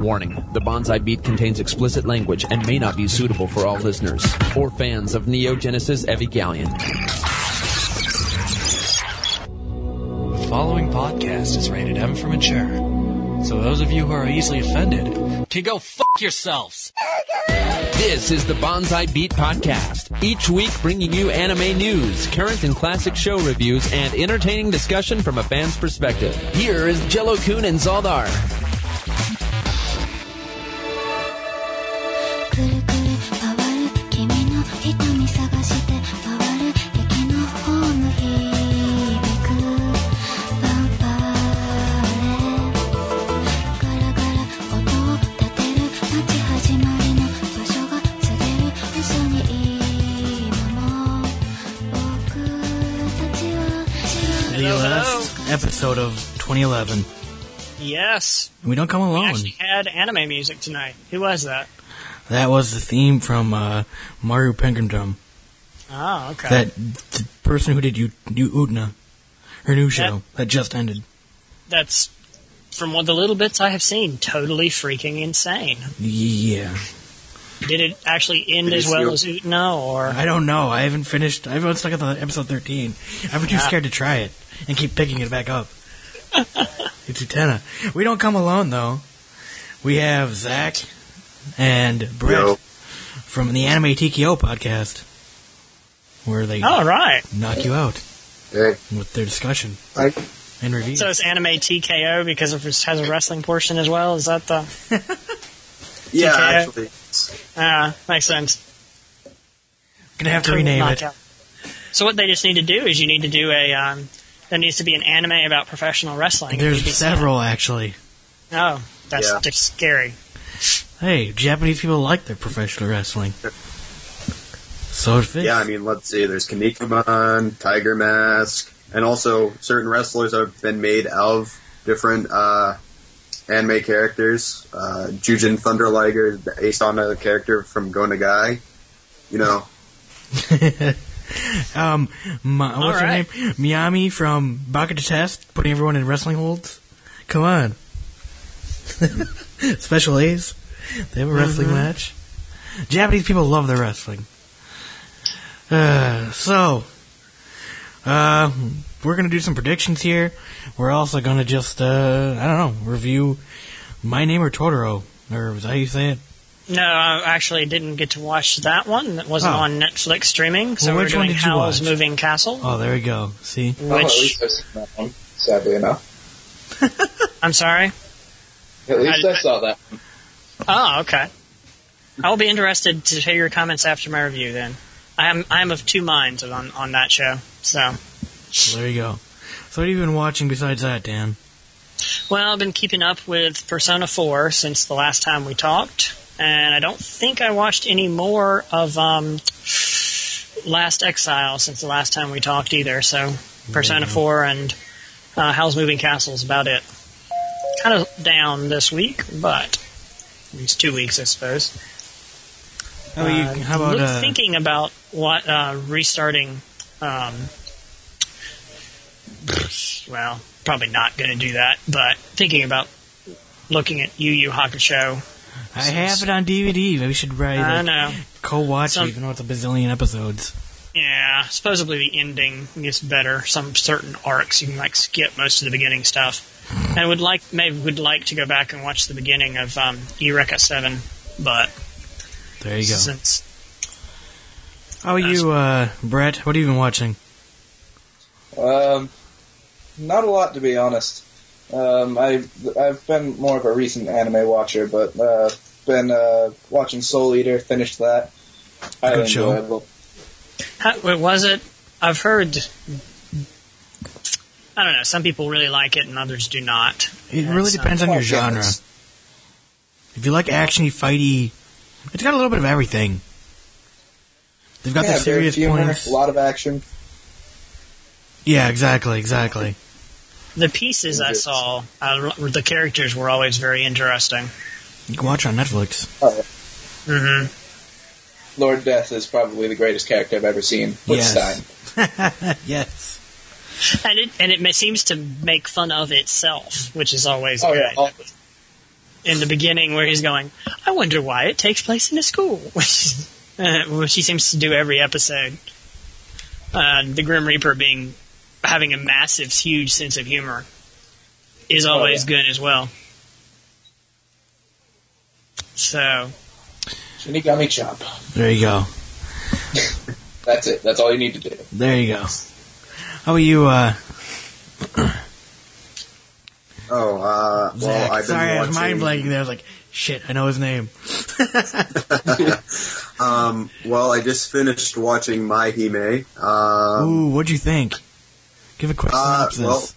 Warning the Bonsai Beat contains explicit language and may not be suitable for all listeners or fans of Neon Genesis Evangelion. The following podcast is rated M for mature. So those of you who are easily offended can go fuck yourselves. This is the Bonsai Beat Podcast. Each week bringing you anime news, current and classic show reviews, and entertaining discussion from a fan's perspective. Here is Jello Kun and Zaldar. Episode of 2011. Yes. We don't come alone. We alone. actually had anime music tonight. Who was that? That was the theme from uh, Mawaru Penguin Oh, okay. That the person who did you, you Utena, her new show that just ended. That's from what the little bits I have seen, totally freaking insane. Yeah, Did it actually end Did as well as Utena, or I don't know. I haven't finished. I haven't stuck at the episode 13. I'm too Yeah. scared to try it and keep picking it back up. it's Utena. We don't come alone though. We have Zach and Brett Yo. from the Anime TKO podcast, where they all right? knock you out Hey, with their discussion I, and review. So it's anime TKO because it has a wrestling portion as well. Is that the? yeah, TKO. actually, Ah, makes sense. Gonna have to rename it. knockout. So what they just need to do is you need to do a. Um, there needs to be an anime about professional wrestling. There's It needs several actually. Oh, that's Yeah. just scary. Hey, Japanese people like their professional wrestling. So it fits. yeah, I mean, let's see. There's Kinnikuman, Tiger Mask, and also certain wrestlers have been made of different uh, anime characters. Uh, Jushin Thunder Liger, the Asana character from Go Nagai. You know, um, Ma- what's her name? Miyami from Baka to Test, putting everyone in wrestling holds. Come on. Special A's. They have a wrestling match. Japanese people love their wrestling. Uh, so, uh, we're gonna do some predictions here. We're also gonna just, uh, I don't know, review My Neighbor Totoro, or is that how you say it? No, I actually didn't get to watch that one. That wasn't Oh. on Netflix streaming. So Well, we're which one doing did you Howl's watch? Moving Castle, Oh, there we go. See? Oh, at which least I've seen that one, sadly enough. I'm sorry. At least I- I, saw that one. Oh, okay. I will be interested to hear your comments after my review. Then I am I am of two minds on on that show. So So there you go. So what have you been watching besides that, Dan? well, I've been keeping up with Persona 4 since the last time we talked, and I don't think I watched any more of um, Last Exile since the last time we talked either. So Persona 4 and uh, Howl's Moving Castle is about it. Kind of down this week, but it's two weeks, I suppose. How about, you, Uh, how about look- uh, thinking about what uh, restarting? Um, well, probably not going to do that, but thinking about looking at Yu Yu Hakusho. I have it on DVD. Maybe we should write I like, know. co-watch Some- it, even though it's a bazillion episodes. Yeah, supposedly the ending gets better. Some certain arcs you can like skip most of the beginning stuff. And I would like maybe would like to go back and watch the beginning of um, Eureka Seven, but There you go. since How are you, uh, Brett? What have you been watching? Um, not a lot to be honest. Um, I've I've been more of a recent anime watcher, but uh, been uh, watching Soul Eater. Finished that. Highly Good show. enjoyable. How, what was it? I've heard. I don't know. Some people really like it, and others do not. It Yeah, really depends on Oh, your genre. it's- If you like actiony, fighty, it's got a little bit of everything. They've got yeah, the serious bit humor, points. a lot of action. Yeah, exactly, exactly. The pieces I saw, uh, the characters were always very interesting. You can watch on Netflix. hmm Lord Death is probably the greatest character I've ever seen. With Yes. Stein. yes. And it and it seems to make fun of itself, which is always Oh good. yeah, all- in the beginning where he's going, I wonder why it takes place in a school, which, uh, which he seems to do every episode. Uh, the Grim Reaper being having a massive, huge sense of humor is always yeah. good as well. So, Shinigami Chop. There you go. That's it. That's all you need to do. There you go. How are you, uh, Oh, uh, well, Zach? I've been Sorry, I was mind blanking there. I was like, shit, I know his name. Um, well, I just finished watching My Hime. Um, Ooh, what'd you think? Give a quick Uh, synopsis. well-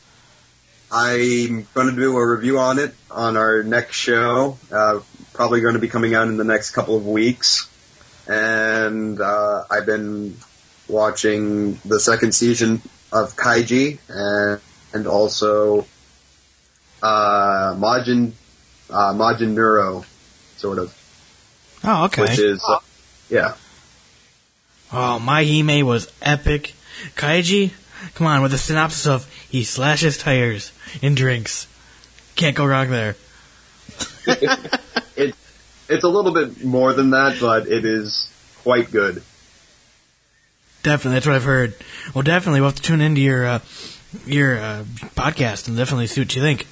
I'm going to do a review on it on our next show. Uh, probably going to be coming out in the next couple of weeks. And uh, I've been watching the second season of Kaiji and, and also uh, Majin uh, Majin Neuro, sort of, oh, okay. which is uh, yeah. Oh, My Hime was epic. Kaiji, come on, with a synopsis of he slashes tires and drinks. Can't go wrong there. It it's a little bit more than that, but it is quite good. Definitely, that's what I've heard. Well, definitely, we'll have to tune into your uh, your uh, podcast and definitely see what you think.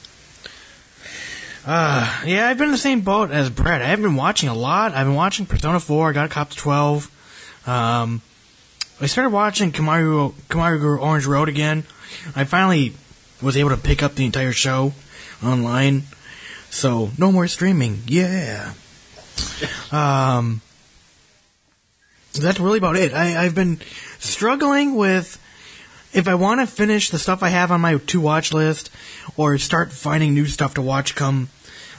Uh, yeah, I've been in the same boat as Brett. I haven't been watching a lot. I've been watching Persona 4. I got a cop to 12. Um, I started watching Kamaru Kamaru Orange Road again. I finally was able to pick up the entire show online. So no more streaming. Yeah. Um, that's really about it. I, I've been struggling with if I want to finish the stuff I have on my to watch list or start finding new stuff to watch come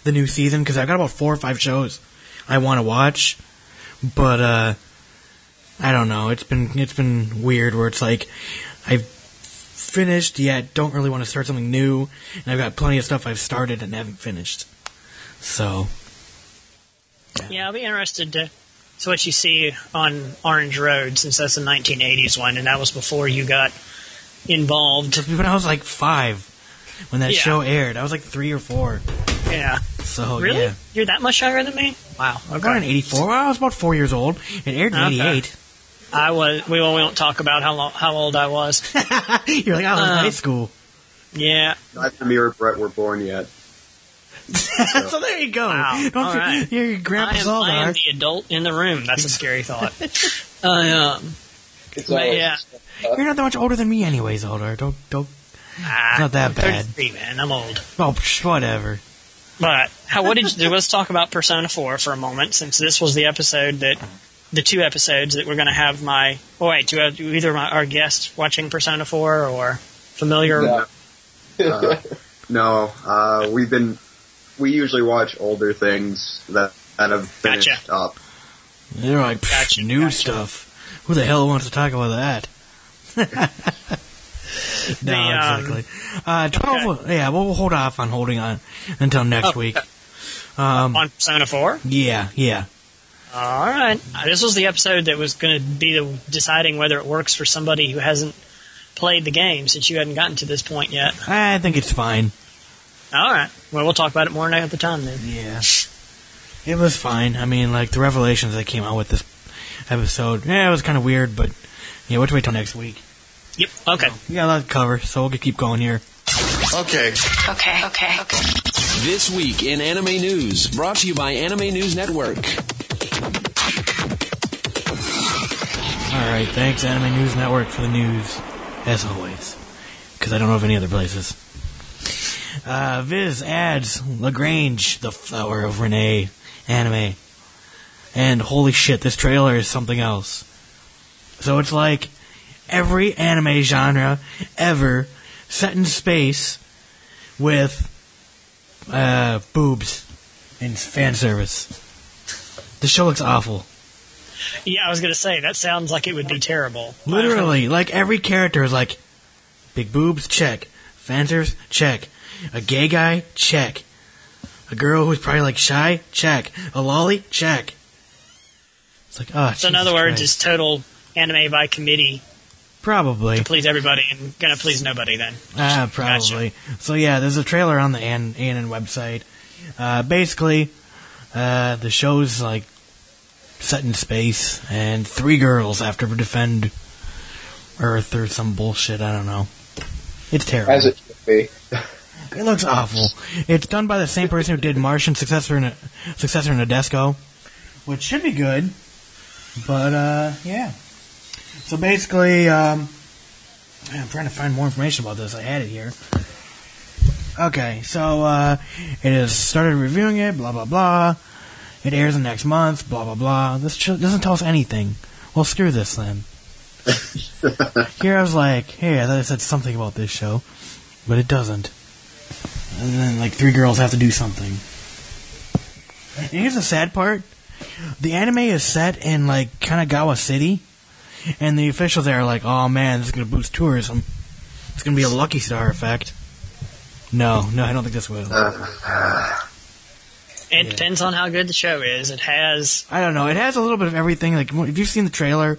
the new season because I've got about four or five shows I want to watch, but uh, I don't know. It's been it's been weird where it's like I've finished yet don't really want to start something new, and I've got plenty of stuff I've started and haven't finished. So yeah, I'll be interested to to what you see on Orange Road since that's a 1980s one, and that was before you got involved. when I was like five when that Yeah. show aired, I was like three or four. Yeah. So Really? yeah. You're that much younger than me? Wow. I was born in '84. Well, I was about four years old. It aired in Okay. '88. I was. We won't, we won't talk about how long, how old I was. You're like, I was in high school. Yeah. Neither me or Brett were born yet. so there you go. Wow. Don't All you- right. Your I grandpa's am, all I am the adult in the room. That's a scary thought. uh, um, But always yeah. You're not that much older than me, anyways. Older. Don't don't. ah, Not that I'm bad. 33, man. I'm old. Oh, psh, whatever. But how? What did you? let's talk about Persona 4 for a moment, since this was the episode that the two episodes that we're going to have my. Oh wait, do uh, do either my, our guests watching Persona 4 or familiar? No. Uh, no, uh, we've been. We usually watch older things that, that have finished Gotcha. up. They're like psh, Gotcha, new gotcha. stuff. Who the hell wants to talk about that? no, The, um, exactly. Uh, Twelve. Yeah, we'll we'll hold off on holding on until next Oh, week. Um, on Persona 4. yeah, yeah. All right. This was the episode that was going to be the deciding whether it works for somebody who hasn't played the game since you hadn't gotten to this point yet. I think it's fine. All right. Well, we'll talk about it more another time then. Yeah. It was fine. I mean, like, the revelations that came out with this episode, yeah, it was kind of weird, but, yeah, we'll have to wait till next week. Yep. Okay. We got a lot to cover, so we'll keep going here. Okay. Okay, okay, okay. This week in anime news, brought to you by Anime News Network. Alright, thanks, Anime News Network, for the news, as always. Because I don't know of any other places. Uh, Viz adds Lagrange, the flower of Rin-ne, anime. And holy shit, this trailer is something else. So it's like every anime genre ever set in space with uh, boobs and fan service. The show looks awful. Yeah, I was going to say that sounds like it would be terrible. Literally, like every character is like big boobs, check. Fansers, check. A gay guy, check. A girl who's probably like shy, check. A lolly, check. It's like, oh, So in other words, it's total anime by committee Probably. to please everybody and gonna please nobody. Then Ah, probably. So yeah, there's a trailer on the An- ANN website. Uh, basically, uh, the show's like set in space, and three girls have to defend Earth or some bullshit. I don't know. It's terrible. As it should be. It looks awful. It's done by the same person who did Martian successor in successor in Nadesico, which should be good. But uh, yeah. So basically, um, I'm trying to find more information about this. I had it here. Okay, so uh, it has started reviewing it. Blah blah blah. It airs the next month. Blah blah blah. This ch- doesn't tell us anything. Well, screw this then. Here I was like, hey, I thought it said something about this show, but it doesn't. And then, like, three girls have to do something. And here's the sad part: the anime is set in like Kamogawa City, and the officials there are like, "Oh man, this is gonna boost tourism. It's gonna be a Lucky Star effect." No, no, I don't think this will. Uh, it depends on how good the show is. It has I don't know. It has a little bit of everything. Like if you've seen the trailer,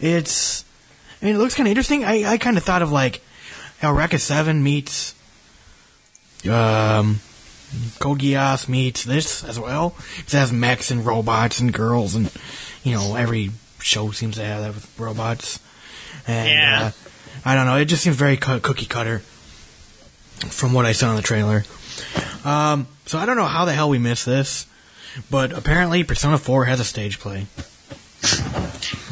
it's I mean, it looks kind of interesting. I, I kind of thought of like how Eureka Seven meets um Code Geass meets this as well. It has mechs and robots and girls and you know every show seems to have that with robots. And Yeah. uh, I don't know. It just seems very cu- cookie cutter from what I saw in the trailer. Um, so I don't know how the hell we missed this, but apparently Persona 4 has a stage play.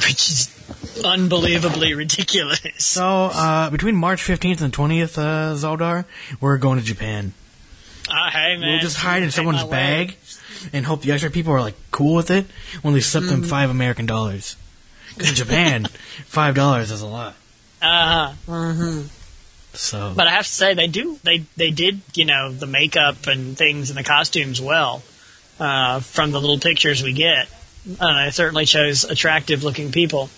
which is unbelievably ridiculous. So uh, between March 15th and 20th, uh, Zaldar, we're going to Japan. Uh, hey man, we'll just hide in someone's my word. bag and hope the extra people are like cool with it when they slip them five American dollars. 'Cause in Japan, five dollars is a lot. Uh huh. So But I have to say, they do they they did you know the makeup and things and the costumes well uh, from the little pictures we get. Uh, it certainly shows attractive looking people.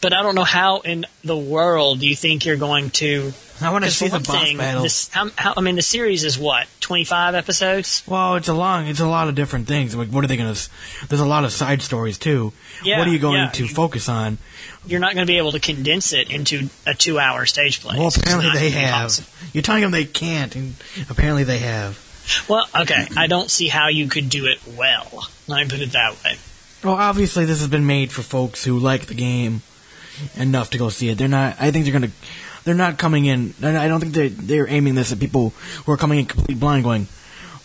But I don't know how in the world you think you're going to. I want to see the boss thing, battles. This, how, how, I mean, the series is what twenty five episodes. Well, it's a long, it's a lot of different things. Like, what are they going to? There's a lot of side stories too. Yeah, what are you going yeah. to focus on? You're not going to be able to condense it into a two hour stage play. Well, apparently they have. possible. You're telling them they can't, and apparently they have. Well, okay, I don't see how you could do it well. Let me put it that way. Well, obviously this has been made for folks who like the game enough to go see it. They're not. I think they're gonna. They're not coming in. I don't think they they're aiming this at people who are coming in completely blind, going,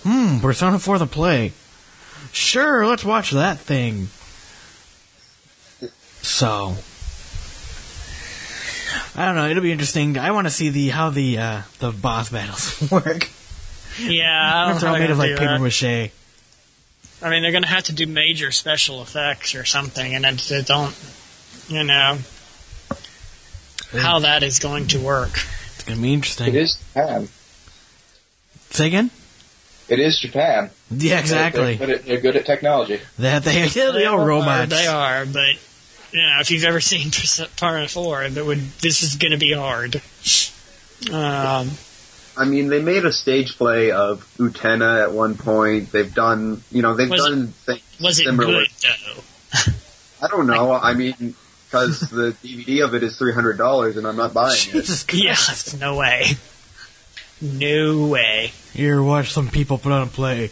"Hmm, Persona 4 the play. Sure, let's watch that thing." So, I don't know. It'll be interesting. I want to see the how the uh, the boss battles work. Yeah, I don't they're all made of like paper mache. I mean, they're going to have to do major special effects or something, and I just don't, you know, how that is going to work. It's gonna be interesting. It is Japan. Say again? It is Japan. Yeah, exactly. They're, good at, they're good at technology. That they, yeah, they are robots. They are, but you know, if you've ever seen Persona Four, that would this is going to be hard. Um, I mean, they made a stage play of Utena at one point. They've done, you know, they've Was it- done things was it similar. good though? I don't know. I mean, because the DVD of it is three hundred dollars, and I'm not buying it. Jesus Christ. Yeah, no way, no way. Here, watch some people put on a play.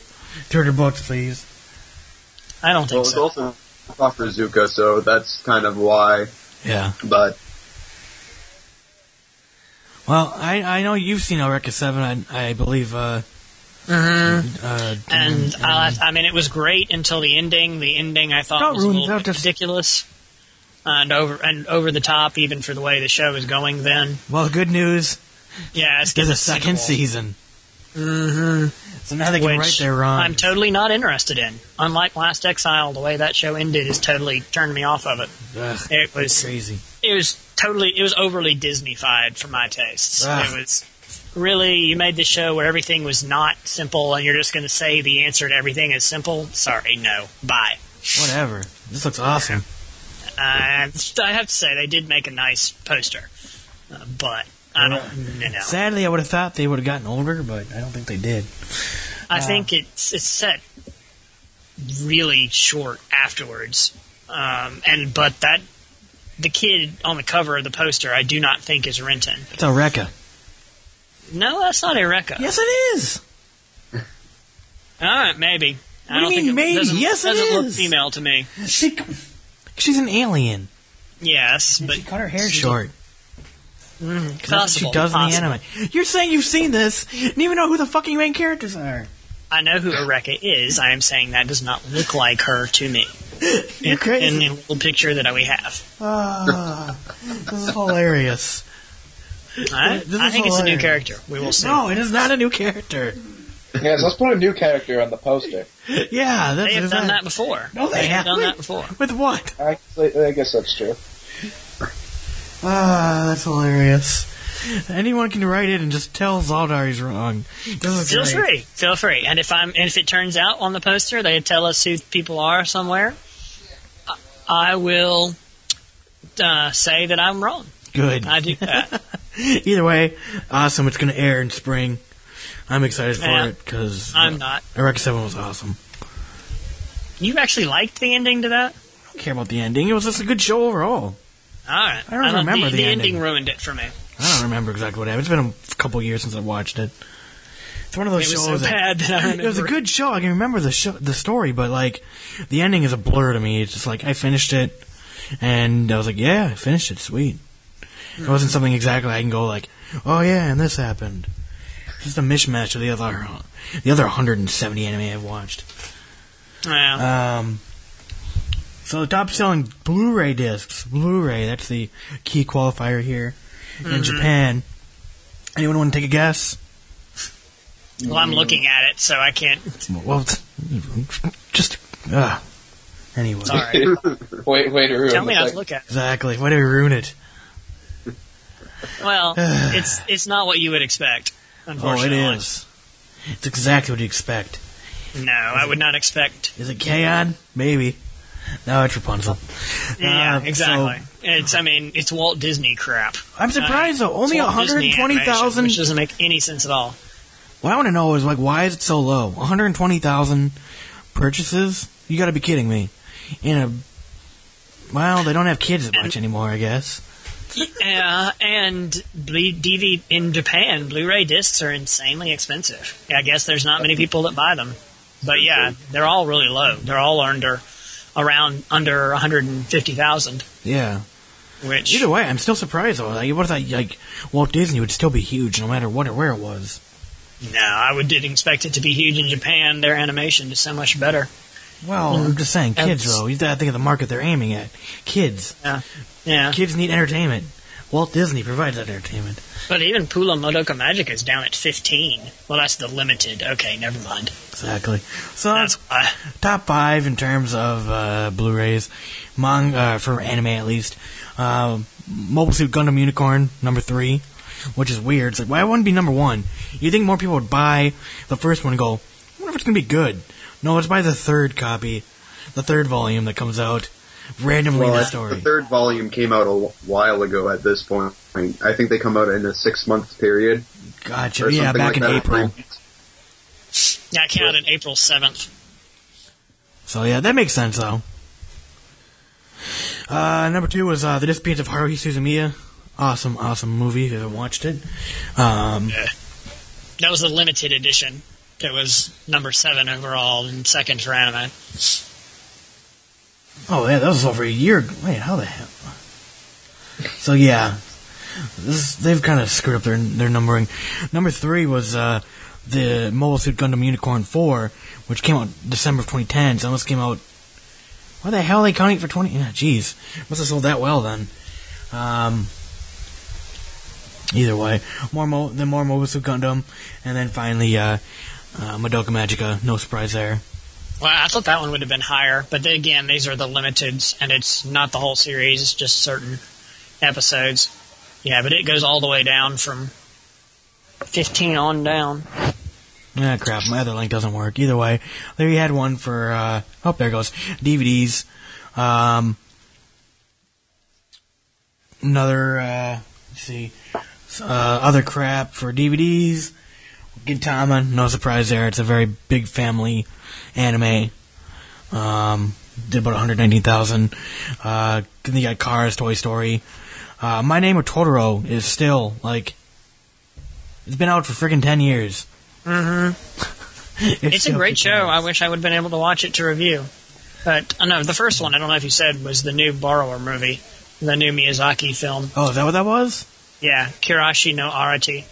200 bucks, please. I don't think Well, it's so. also off for Zuka, so that's kind of why. Yeah. But Well, I I know you've seen Eureka 7, I, I believe. Uh, Mhm. uh, And uh, I mean, it was great until the ending. The ending I thought Don't was a little bit just- ridiculous and over and over the top, even for the way the show is going. Then, well, good news. yeah, it's There's a second season. Mm-hmm. So now they can Which right their wrongs. I'm totally not interested in. Unlike Last Exile, the way that show ended is totally turned me off of it. Ugh, It was crazy. it was totally it was overly Disneyfied for my tastes. Ah. It was really you made this show where everything was not simple, and you're just going to say the answer to everything is simple. Sorry, no, bye. Whatever. This looks awesome. Uh, I have to say they did make a nice poster, uh, but I don't know. Sadly, I would have thought they would have gotten older, but I don't think they did. I think it's it's set really short afterwards, um, and but that the kid on the cover of the poster, I do not think is Renton. It's Eureka. No, that's not Eureka. Yes, it is. All right, maybe. What I do don't you think mean, maybe? doesn't, Yes, it doesn't look female to me. She, she's an alien. Yes, but she cut her hair short. Mm, 'Cause that's what she does possible. in the anime. You're saying you've seen this and even know who the fucking main characters are. I know who Eureka is. I am saying that does not look like her to me. You're in, crazy. In the little picture that we have. Ah, this is hilarious. I, This I is think it's a new character. We will see. No, it is not a new character. Yes, let's put a new character on the poster. Yeah, that's they have is done that before. No, they have done that before. With what? I, I guess that's true. Ah, that's hilarious. Anyone can write it and just tell Zaldar he's wrong. Feel great. free, feel free. And if I'm, and if it turns out on the poster they tell us who people are somewhere, I- I will uh, say that I'm wrong. Good. I do that. Either way, awesome. It's going to air in spring. I'm excited for Yeah. it because I'm not. Eureka 7 was awesome. You actually liked the ending to that? I don't care about the ending. It was just a good show overall. All right. I don't remember the, the ending. ending. ruined it for me. I don't remember exactly what happened. It's been a couple years since I watched it. It's one of those It shows so that- bad that I It was a good show. I can remember the show, the story, but like the ending is a blur to me. It's just like I finished it, and I was like, "Yeah, I finished it. Sweet." It wasn't hmm. something exactly I can go like, "Oh yeah, and this happened." It's just a mishmash of the other the other 170 anime I've watched. Yeah. Um, so the top selling Blu-ray discs, Blu-ray. That's the key qualifier here in Mhm. Japan. Anyone want to take a guess? well, I'm looking at it, so I can't. Well, just uh, anyway. Sorry. wait, wait to ruin Tell me the how to look at it. Exactly. Why did we ruin it? Well, it's it's not what you would expect. Oh, it is. It's exactly what you expect. No, I would not expect. Is it K-On? Maybe. No, it's Rapunzel. Yeah, Uh, exactly. it's I mean, it's Walt Disney crap. I'm surprised though. Only It's Walt Disney animation, 120,000. which doesn't make any sense at all. What I want to know is like, why is it so low? 120,000 purchases? You got to be kidding me. In a well, they don't have kids as much anymore, I guess. Yeah, and Ble- DV in Japan, Blu-ray discs are insanely expensive. I guess there's not many people that buy them, but yeah, they're all really low. They're all under around under 150,000, Yeah. which Either way, I'm still surprised though. Like, what if that like Walt Disney would still be huge no matter what or where it was? no, I would didn't expect it to be huge in Japan. Their animation is so much better. Well, I'm just saying, kids though. You gotta think of the market they're aiming at. Kids. Yeah, Yeah. Kids need entertainment. Walt Disney provides that entertainment. but even Puella Madoka Magic is down at 15. Well, that's the limited. Okay, never mind. Exactly. So That's why. top five in terms of uh, Blu-rays, manga uh, for anime at least. Uh, Mobile Suit Gundam Unicorn number three, which is weird. It's like why wouldn't it be number one? You think more people would buy the first one and go, I wonder if it's gonna be good. No, it's by the third copy, the third volume that comes out randomly Well, in the story. the third volume came out a while ago at this point. I think they come out in a six month period. Gotcha. Yeah, back like in that. April. Yeah, I came out on April 7th. So yeah, that makes sense though. Uh, number two was uh, the Disappearance of Haruhi Suzumiya. Awesome, awesome movie. If you haven't watched it, um, That was a limited edition. That was number seven overall and second anime. oh yeah, that was over a year. Wait, how the hell? So yeah, this, they've kind of screwed up their their numbering. Number three was uh, the Mobile Suit Gundam Unicorn Four, which came out December of 2010. So almost came out. Why the hell are they counting for 20? Yeah, jeez, must have sold that well then. Um, either way, more Mo- then more Mobile Suit Gundam, and then finally uh, uh, Madoka Magica. No surprise there. Well, I thought that one would have been higher, but again, these are the limiteds, and it's not the whole series; it's just certain episodes. Yeah, but it goes all the way down from fifteen on down. Ah, crap. My other link doesn't work. Either way, there you had one for, uh, oh, there goes. DVDs. Um, another, uh, let's see, uh, other crap for DVDs. Gintama, no surprise there. It's a very big family anime. Um, did about 119,000. Uh, then you got Cars, Toy Story. Uh, My Neighbor Totoro is still like it's been out for freaking 10 years. Mm-hmm. It's a great show. I wish I would have been able to watch it to review. But I know the first one. I don't know if you said was the new Borrower movie, the new Miyazaki film. Oh, is that what that was? Yeah, Kirashi no Arrietty,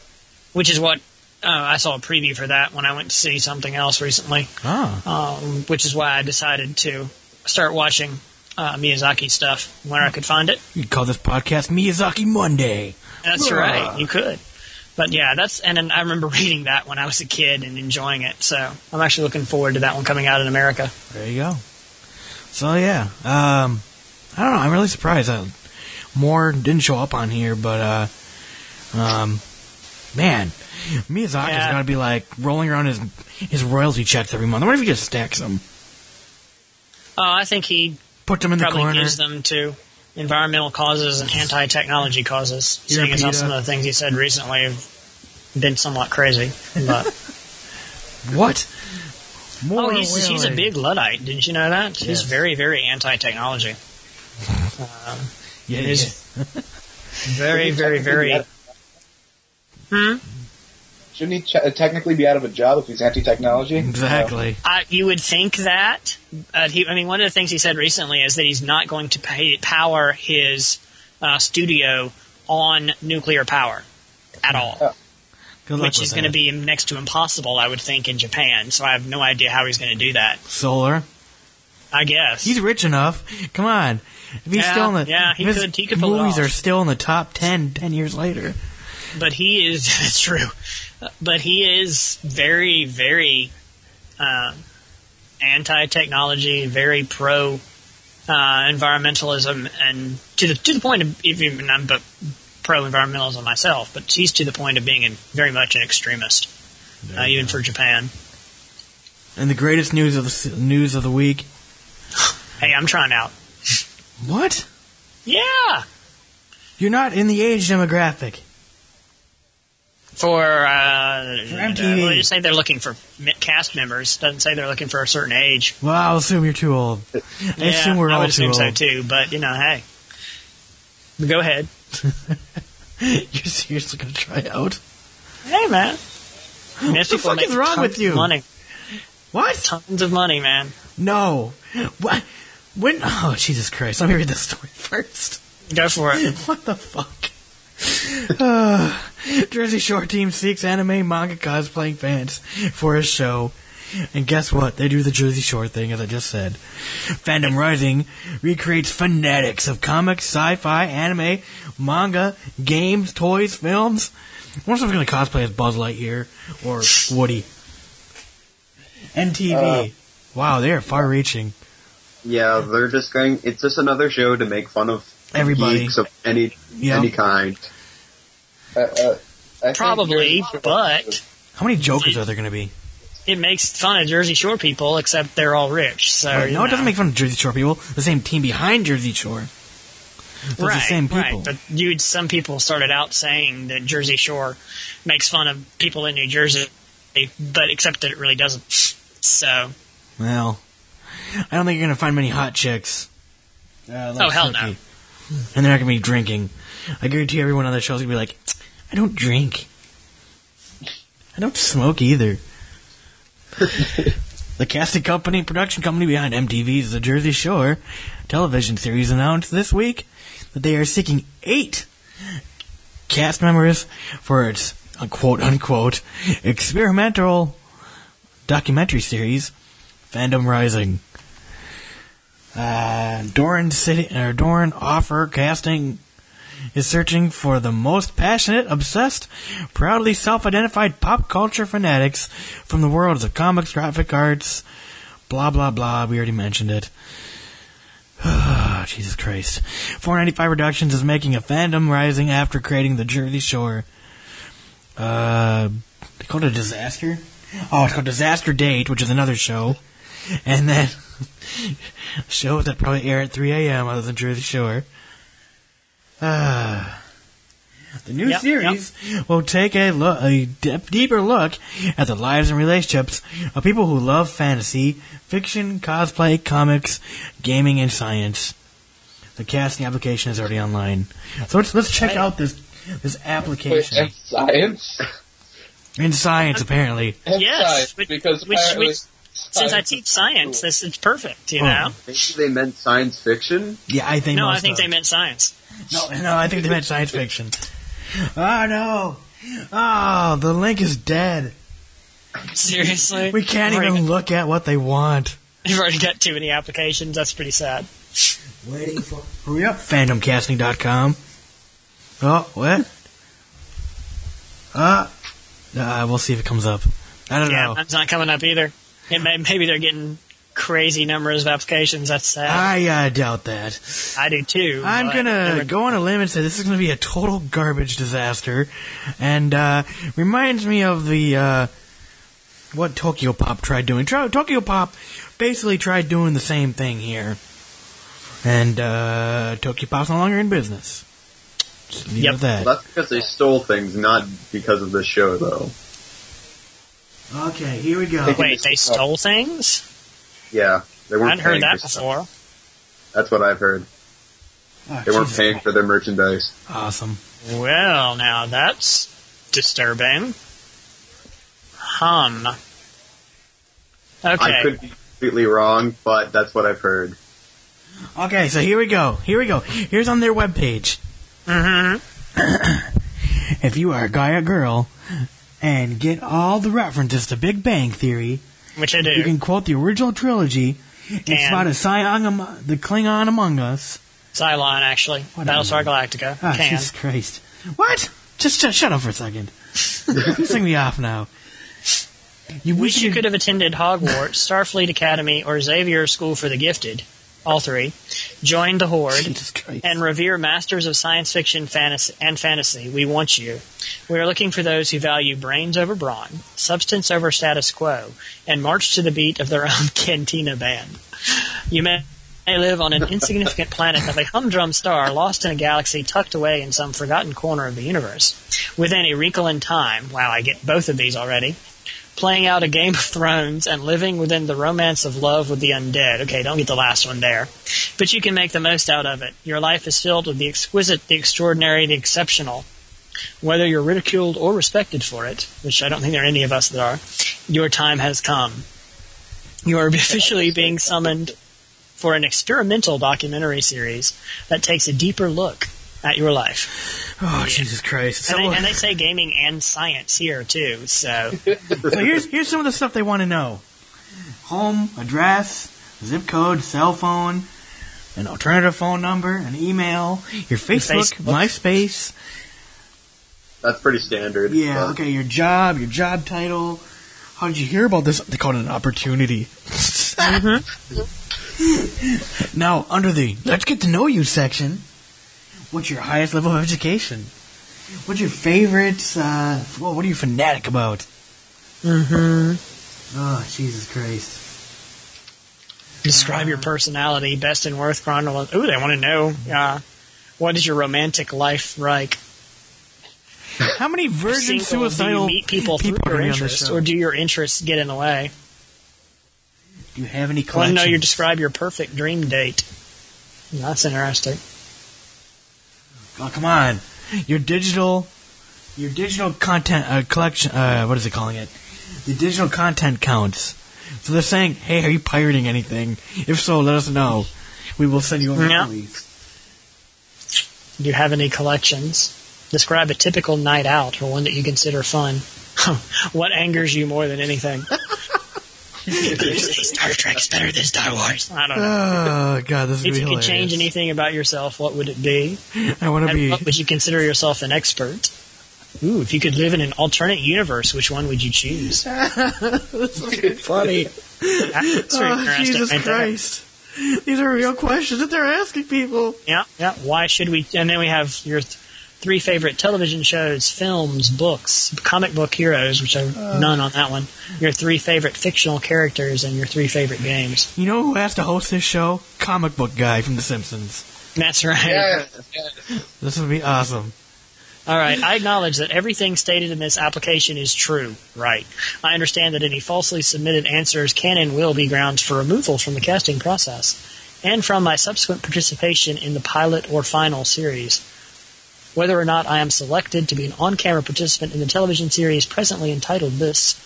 which is what uh, I saw a preview for that when I went to see something else recently. Oh. um, which is why I decided to start watching uh, Miyazaki stuff where I could find it. You could call this podcast Miyazaki Monday. That's Bruh. right, you could. But yeah, that's and then I remember reading that when I was a kid and enjoying it. So I'm actually looking forward to that one coming out in America. There you go. So yeah, um, I don't know. I'm really surprised that more didn't show up on here, but uh, um, man, Miyazaki's Yeah. got to be like rolling around his his royalty checks every month. I wonder if he just stacks them, Oh, I think he put them in the probably corner. gives them to environmental causes and anti-technology causes. Here, seeing as how some of the things he said recently have been somewhat crazy. But What? More oh, he's he's a big luddite. Didn't you know that? He's very very anti-technology. Yeah, He's yeah. very very very. Hmm. Shouldn't he ch- technically be out of a job if he's anti-technology? exactly. I, you would think that. Uh, he, I mean, one of the things he said recently is that he's not going to pay, power his uh, studio on nuclear power at all, Good luck which with is going to be next to impossible, I would think, in Japan. So I have no idea how he's going to do that. solar. I guess. He's rich enough. Come on. If he's Yeah, still in the yeah, he could- he could pull it movies off. are still in the top 10, 10 years later. but he is. That's true. But he is very, very uh, anti-technology, very pro uh, environmentalism, and to the to the point of even I'm but pro environmentalism myself. But he's to the point of being an, very much an extremist, uh, even for Japan. And the greatest news of the news of the week. Hey, I'm trying out. What? Yeah, You're not in the age demographic. For uh, MTV. well, they just say they're looking for cast members. Doesn't say they're looking for a certain age. Well, I'll assume you're too old. I yeah, assume we're I all would too assume old. so too. But you know, hey, go ahead. You're seriously gonna try out? Hey, man. What the fuck is wrong with you? Money, What? tons of money, man. No. What? When? Oh, Jesus Christ! Let me read the story first. Go for it. What the fuck? Uh, Jersey Shore team seeks anime manga cosplaying fans for a show. And guess what? They do the Jersey Shore thing, as I just said. Fandom Rising recreates fanatics of comics, sci-fi, anime, manga, games, toys, films. I wonder if they're going to cosplay as Buzz Lightyear or Woody. MTV. wow, they are far-reaching. Yeah, they're just going. It's just another show to make fun of Everybody. geeks of any Yeah. any kind. Uh, uh, I Probably, Jersey but How many Jokers are there going to be? it makes fun of Jersey Shore people, except they're all rich. So Right, you no, it doesn't make fun of Jersey Shore people. The same team behind Jersey Shore. So it's right, the same people. right. But you, some people started out saying that Jersey Shore makes fun of people in New Jersey, but except that it really doesn't. So, Well, I don't think you're going to find many hot chicks. Uh, like Oh, hell Snooki. no. And they're not going to be drinking. I guarantee everyone on the show's going to be like, I don't drink. I don't smoke either. the casting company, production company behind MTV's The Jersey Shore television series announced this week that they are seeking eight cast members for its uh, quote unquote experimental documentary series, Fandom Rising. Uh, Doran City or Doran Offer Casting is searching for the most passionate, obsessed, proudly self-identified pop culture fanatics from the worlds of comics, graphic arts, blah blah blah. We already mentioned it. Jesus Christ. 495 Productions is making a fandom rising after creating the Jersey Shore. Uh, they called it a disaster? Oh, it's called Disaster Date, which is another show. And then shows that probably air at 3 a.m. other than Jersey Shore. Ah. The new Yep, series will take a, look, a dep- deeper look at the lives and relationships of people who love fantasy, fiction, cosplay, comics, gaming, and science. The casting application is already online, so let's let's check out this this Wait, application and science? in science. Apparently, And Yes, science, because which- apparently which- Since I teach science, cool. this is perfect. You know. Maybe they meant science fiction. yeah, I think No, I think they meant science. No, no, I think they meant science fiction. Oh no! Oh, the link is dead. Seriously, We can't We've even look at what they want. You've already got too many applications. That's pretty sad. Waiting for. Hurry up, fandomcasting.com. Oh, what? Uh, uh, we'll see if it comes up. I don't Yeah, know. mine's not coming up either. It may, maybe they're getting crazy numbers of applications. That's sad. I uh, doubt that. I do too. I'm gonna never- go on a limb and say this is gonna be a total garbage disaster, and uh, reminds me of the uh, what Tokyo Pop tried doing. Tro- Tokyo Pop basically tried doing the same thing here, and uh, Tokyo Pop's no longer in business. Just Yep. it at that. Well, that's because they stole things, not because of the show, though. Okay, here we go. Wait, they stole things? Yeah, they I weren't. hadn't heard that for stuff. before. That's what I've heard. Oh, They weren't Jesus paying Christ. for their merchandise. Awesome. Well, now that's disturbing. Hum. Okay. I could be completely wrong, but that's what I've heard. Okay, so here we go. Here we go. Here's on their webpage. hmm If you are a guy or girl and get all the references to Big Bang Theory, Which I do. you can quote the original trilogy. It's And- about a Scion, am- the Klingon among us. Cylon, actually. Whatever. Battlestar Galactica. Ah, Can. Jesus Christ. What? Just, just shut up for a second. Pissing me off now. You Wish wish you could have attended Hogwarts, Starfleet Academy, or Xavier School for the Gifted. All three. Join the Horde. And revere masters of science fiction fantasy, and fantasy. We want you. We are looking for those who value brains over brawn, substance over status quo, and march to the beat of their own cantina band. You may live on an insignificant planet of a humdrum star lost in a galaxy tucked away in some forgotten corner of the universe. Within a wrinkle in time, wow, I get both of these already, playing out a Game of Thrones and living within the romance of love with the undead. Okay, don't get the last one there. But you can make the most out of it. Your life is filled with the exquisite, the extraordinary, the exceptional. Whether you're ridiculed or respected for it, which I don't think there are any of us that are, your time has come. You are officially being summoned for an experimental documentary series that takes a deeper look at your life. oh, Jesus Christ. So, And they, and they say gaming and science here too, so so here's, here's some of the stuff they want to know. Home, address, zip code, cell phone, an alternative phone number, an email, your Facebook, Facebook. MySpace, That's pretty standard. Yeah, but okay, your job, your job title. How did you hear about this? They call it an opportunity. Mm-hmm. now, under the let's get to know you section, what's your highest level of education? What's your favorite, uh, well, what are you fanatic about? hmm Oh, Jesus Christ. describe your personality, best and worst chronology. Ooh, they want to know uh, what is your romantic life like? How many virgin Single, do suicidal you meet people through are your gonna be on this interests, or do your interests get in the way? Do you have any I want to know you describe your perfect dream date. That's interesting. Oh, come on. Your digital, your digital content uh, collection. Uh, what is it calling it? The digital content counts. So they're saying, "Hey, are you pirating anything? If so, let us know. We will send you over Yeah. police." Do you have any collections? Describe a typical night out or one that you consider fun. what angers you more than anything? Star Trek's better than Star Wars. I don't know. Oh God, this is if gonna you be could change anything about yourself, what would it be? I want to be. what would you consider yourself an expert? Ooh, if you could live in an alternate universe, which one would you choose? funny. That's Oh. Jesus right there. Christ! These are real questions that they're asking people. Yeah, yeah. Why should we? And then we have your th- three favorite television shows, films, books, comic book heroes, which are Uh. none on that one. Your three favorite fictional characters and your three favorite games. You know who has to host this show? Comic book guy from The Simpsons. That's right. Yeah, yeah. This would be awesome. All right, I acknowledge that everything stated in this application is true. Right. I understand that any falsely submitted answers can and will be grounds for removal from the casting process and from my subsequent participation in the pilot or final series. Whether or not I am selected to be an on camera participant in the television series presently entitled This.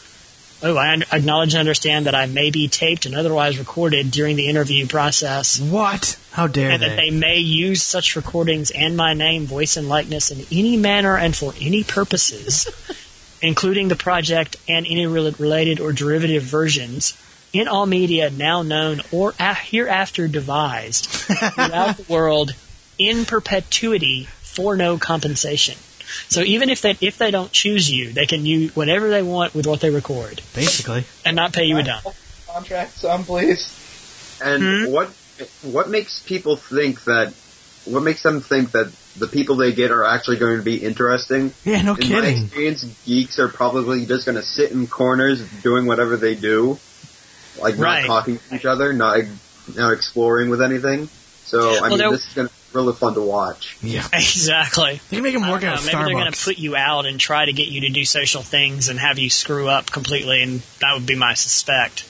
Oh, I un- acknowledge and understand that I may be taped and otherwise recorded during the interview process What? How dare you and that they may use such recordings and my name, voice, and likeness in any manner and for any purposes, including the project and any rel- related or derivative versions, in all media now known or a- hereafter devised throughout the world in perpetuity for no compensation. So even if they if they don't choose you, they can use whatever they want with what they record Basically. and not pay you a dime. Contract some, please. And hmm? what what makes people think that? What makes them think that the people they get are actually going to be interesting? Yeah, no in my experience, geeks are probably just going to sit in corners doing whatever they do, like Right. not talking to each other, not not exploring with anything. So I Well, mean, this is going to be really fun to watch. Yeah. Exactly. They can make them work out know, of maybe they're going to put you out and try to get you to do social things and have you screw up completely, and that would be my suspect.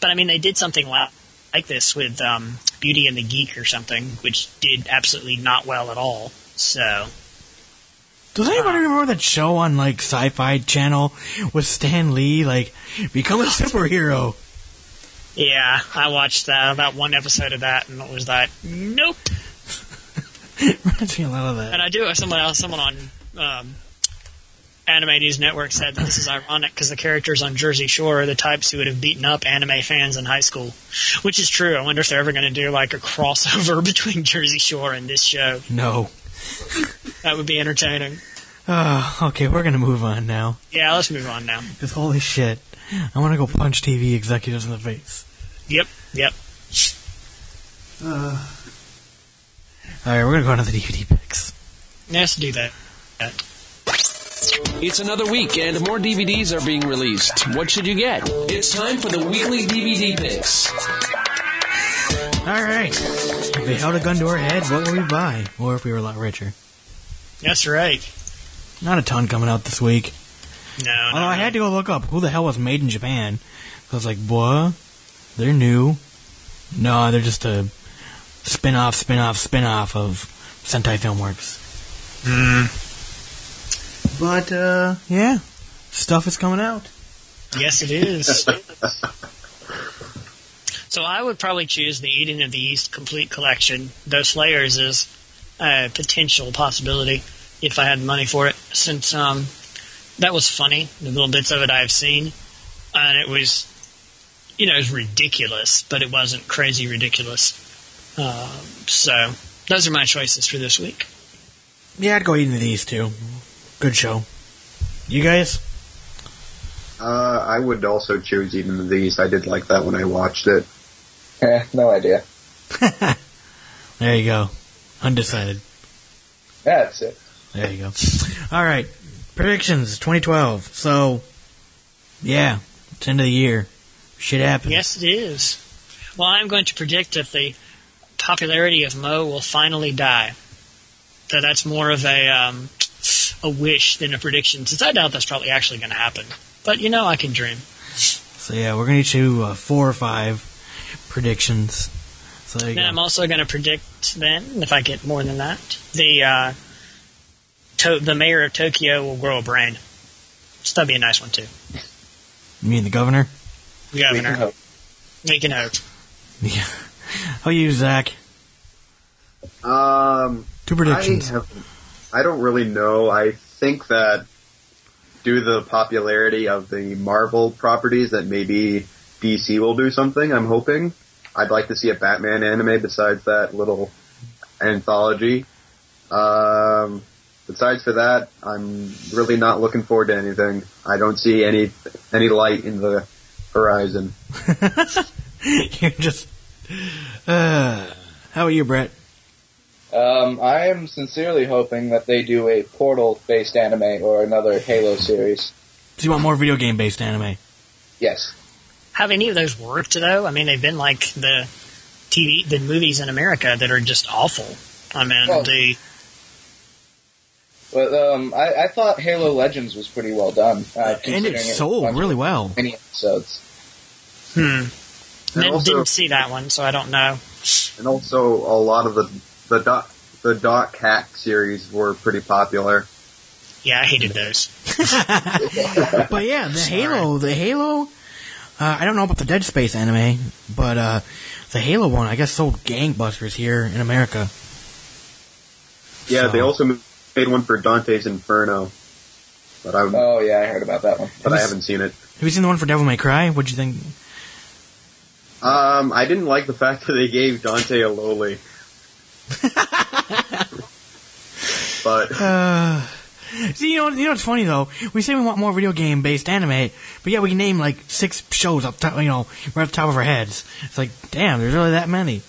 But I mean, they did something like this with um, Beauty and the Geek or something, which did absolutely not well at all. So Does anybody remember that show on like Sci-Fi Channel with Stan Lee, like become a superhero? yeah, I watched that about one episode of that, and it was like, nope. Reminds me a lot of that. And. I do. Someone else, someone on um, Anime News Network said that this is ironic because the characters on Jersey Shore are the types who would have beaten up anime fans in high school, which is true. I wonder if they're ever going to do like a crossover between Jersey Shore and this show. No. That would be entertaining. Uh, okay, we're gonna move on now. Yeah, let's move on now. Because holy shit, I want to go punch TV executives in the face. Yep, yep. All right, we're gonna go on to the DVD picks. Let's do that. It's another week and more DVDs are being released. What should you get? It's time for the weekly DVD picks. All right, if we held a gun to our head, what would we buy? Or if we were a lot richer? That's right. Not a ton coming out this week. No, no, Although I no. had to go look up who the hell was Maiden Japan. I was like, what? They're new. No, they're just a spin-off, spin-off, spin-off of Sentai Filmworks. But, uh, yeah. Stuff is coming out. Yes, it is. so I would probably choose the Eden of the East complete collection. Those layers is a potential possibility if I had money for it, since um, that was funny. The little bits of it I've seen, and it was, you know, it was ridiculous, but it wasn't crazy ridiculous. Um, so those are my choices for this week. Yeah, I'd go eating these too. Good show. You guys? Uh, I would also choose even these. I did like that when I watched it. Eh, no idea. There you go. Undecided. That's it. There you go. All right. Predictions 2012. So, yeah, it's end of the year. Shit happens. Yes, it is. Well, I'm going to predict that the popularity of Moe will finally die. So that's more of a um, a wish than a prediction, since I doubt that's probably actually going to happen. But you know, I can dream. So yeah, we're gonna do uh, four or five predictions. So there you Then I'm also going to predict then, if I get more than that, the uh, to- the mayor of Tokyo will grow a brain. So that'd be a nice one too. You mean the governor? We can Governor, hope. we can hope. Yeah. How are you, Zach? Um, Two predictions. I have, I don't really know. I think that due to the popularity of the Marvel properties, that maybe DC will do something. I'm hoping. I'd like to see a Batman anime besides that little anthology. Um, besides for that, I'm really not looking forward to anything. I don't see any any light in the horizon. You're just. Uh, how are you, Brent? Um, I am sincerely hoping that they do a Portal-based anime or another Halo series. Do you want more video game based anime? Yes. Have any of those worked though? I mean, they've been like the TV, the movies in America that are just awful. I mean, Well- the But um, I, I thought Halo Legends was pretty well done. Uh, and it sold only really well. Many episodes. Hmm. And Didn't, also- didn't see that one, so I don't know. And also, a lot of the the dot the .hack series were pretty popular. Yeah, I hated those. But yeah, the Halo, the Halo. Uh, I don't know about the Dead Space anime, but uh, the Halo one, I guess, sold gangbusters here in America. Yeah, So- they also made one for Dante's Inferno, but I Oh yeah, I heard about that one. but I haven't seen it. Have you seen the one for Devil May Cry? What'd you think? Um, I didn't like the fact that they gave Dante a loli. but Uh, see, you know, you know what's funny though? We say we want more video game based anime, but yeah, we name like six shows up top, you know, right off the top of our heads. It's like, damn, there's really that many.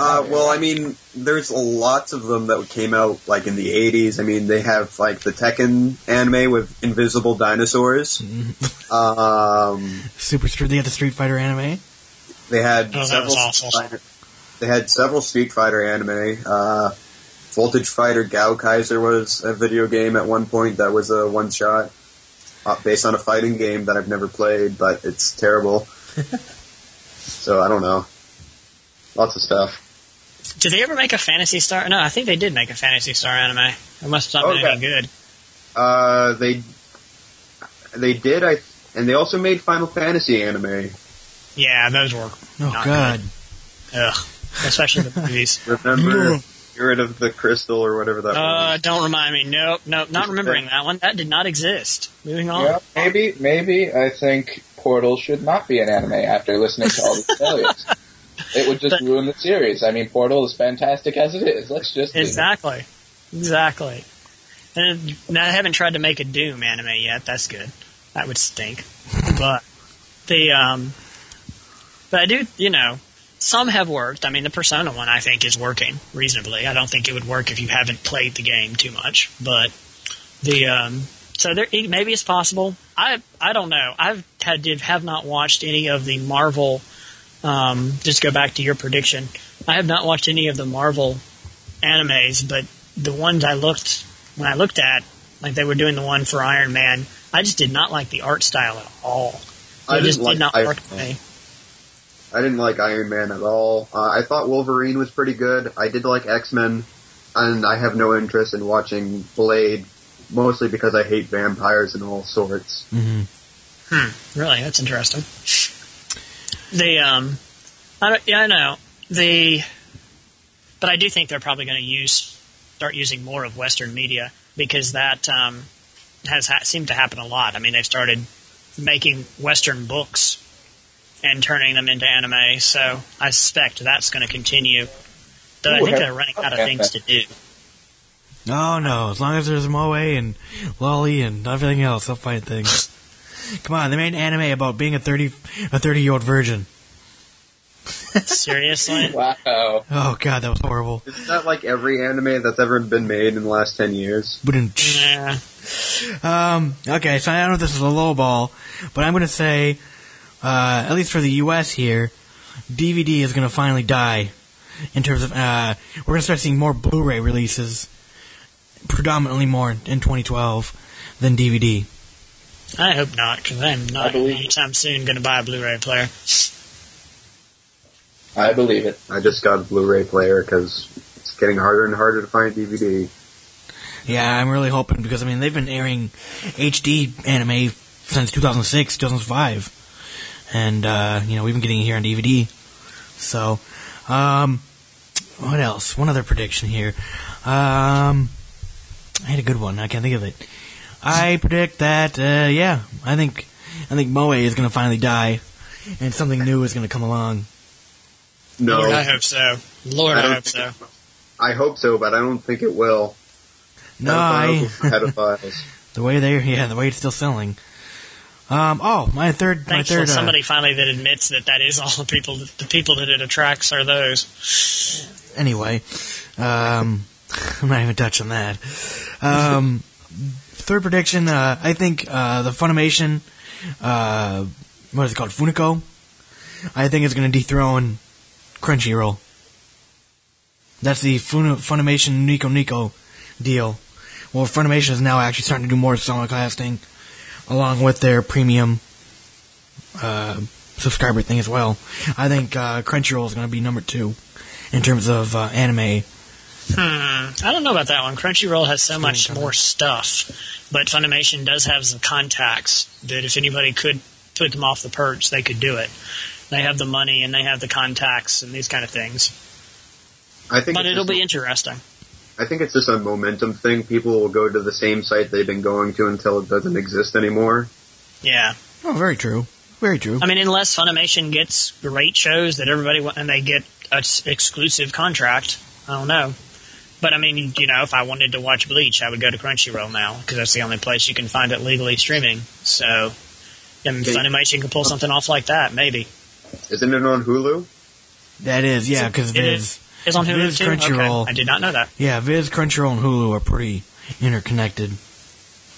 Uh, well, I mean, there's lots of them that came out like in the 80s. I mean, they have like the Tekken anime with invisible dinosaurs. um, Super Street, they got the Street Fighter anime. they had Oh, several. Fighter- they had several Street Fighter anime. Uh, Voltage Fighter Gowcaizer was a video game at one point that was a one shot uh, based on a fighting game that I've never played, but it's terrible. so I don't know. Lots of stuff. Did they ever make a Phantasy Star? No, I think they did make a Phantasy Star anime. It must have not been Okay. any good. Uh, they they did, I and they also made Final Fantasy anime. Yeah, those were Oh not god. good. Ugh. Especially the movies. Remember Spirit of the Crystal or whatever that Uh, was. don't remind me. Nope, nope, not remembering that one. That did not exist. Moving on. Yeah, maybe, maybe I think Portal should not be an anime after listening to all these failures. It would just But- ruin the series. I mean, Portal is fantastic as it is. Let's just. Exactly. Exactly. And now I haven't tried to make a Doom anime yet. That's good. That would stink. but the um, but I do. You know, some have worked. I mean, the Persona one I think is working reasonably. I don't think it would work if you haven't played the game too much. But the um, so there maybe it's possible. I I don't know. I've had did have not watched any of the Marvel. Um, just go back to your prediction. I have not watched any of the Marvel animes, but the ones I looked when I looked at, like they were doing the one for Iron Man, I just did not like the art style at all. I just didn't like did not Iron work for Man. me. I didn't like Iron Man at all. Uh, I thought Wolverine was pretty good. I did like X Men, and I have no interest in watching Blade, mostly because I hate vampires and all sorts. hmm Really, that's interesting. The um, I don't, yeah, I know the, but I do think they're probably going to use start using more of Western media because that um, has ha- seemed to happen a lot. I mean, they've started making Western books and turning them into anime, so I suspect that's going to continue. Though I think have- they're running out of okay. things to do. Oh no, as long as there's Moe and Loli and everything else, they'll find things. Come on, they made an anime about being a thirty a thirty year old virgin. Seriously, Wow. Oh god, that was horrible. Isn't that like every anime that's ever been made in the last ten years? Ba-dum-tsh. yeah. Um, okay, so I don't know if this is a low ball, but I'm going to say, uh, at least for the U.S. here, DVD is going to finally die. In terms of, uh, we're going to start seeing more Blu-ray releases, predominantly more in 2012 than DVD. I hope not, because I'm not believe- anytime soon going to buy a Blu-ray player. I believe it. I just got a Blu-ray player because it's getting harder and harder to find DVD. Yeah, I'm really hoping because I mean they've been airing HD anime since 2006, 2005, and uh, you know we've been getting it here on DVD. So, um, what else? One other prediction here. Um, I had a good one. I can't think of it. I predict that uh, yeah, I think I think Moe is going to finally die, and something new is going to come along. No, Lord, I hope so. Lord, I I, hope so. I hope so, but I don't think it will. No, I, Pedophiles. pedophiles. the way they're yeah, the way it's still selling. Um, oh, my third, my Thankfully, third. Uh, somebody finally that admits that that is all the people. The people that it attracts are those. anyway, um, I'm not even touching that. Um, third prediction, uh, I think uh, the Funimation, uh, what is it called, Funico? I think is going to dethrone Crunchyroll. That's the Fun- Funimation Nico Nico deal. Well, Funimation is now actually starting to do more simulcasting along with their premium uh, subscriber thing as well. I think uh, Crunchyroll is going to be number two in terms of uh, anime. Hmm. I don't know about that one. Crunchyroll has so much more stuff, but Funimation does have some contacts that if anybody could put them off the perch, they could do it. They have the money and they have the contacts and these kind of things. I think But it'll just- be interesting. I think it's just a momentum thing. People will go to the same site they've been going to until it doesn't exist anymore. Yeah. Oh, very true. Very true. I mean, unless Funimation gets great shows that everybody wa- and they get an exclusive contract, I don't know. But I mean, you know, if I wanted to watch Bleach, I would go to Crunchyroll now because that's the only place you can find it legally streaming. So, and Okay. Funimation can pull something off like that, maybe. Isn't it on Hulu? that is, yeah, because It Viz. is. It's on Hulu Viz too. Crunchyroll. Okay. I did not know that. Yeah, Viz, Crunchyroll, and Hulu are pretty interconnected.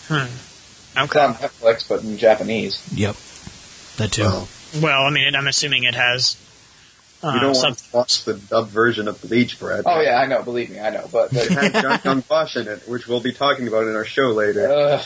Hmm. It's Okay. on Netflix, but in Japanese. Yep. That too. Well, Well, I mean, I'm assuming it has. Uh, you don't some, want to watch the dub version of Bleach, Brent. Oh yeah, I know. Believe me, I know. But It but, has John Yong Bosch in it, which we'll be talking about in our show later. uh,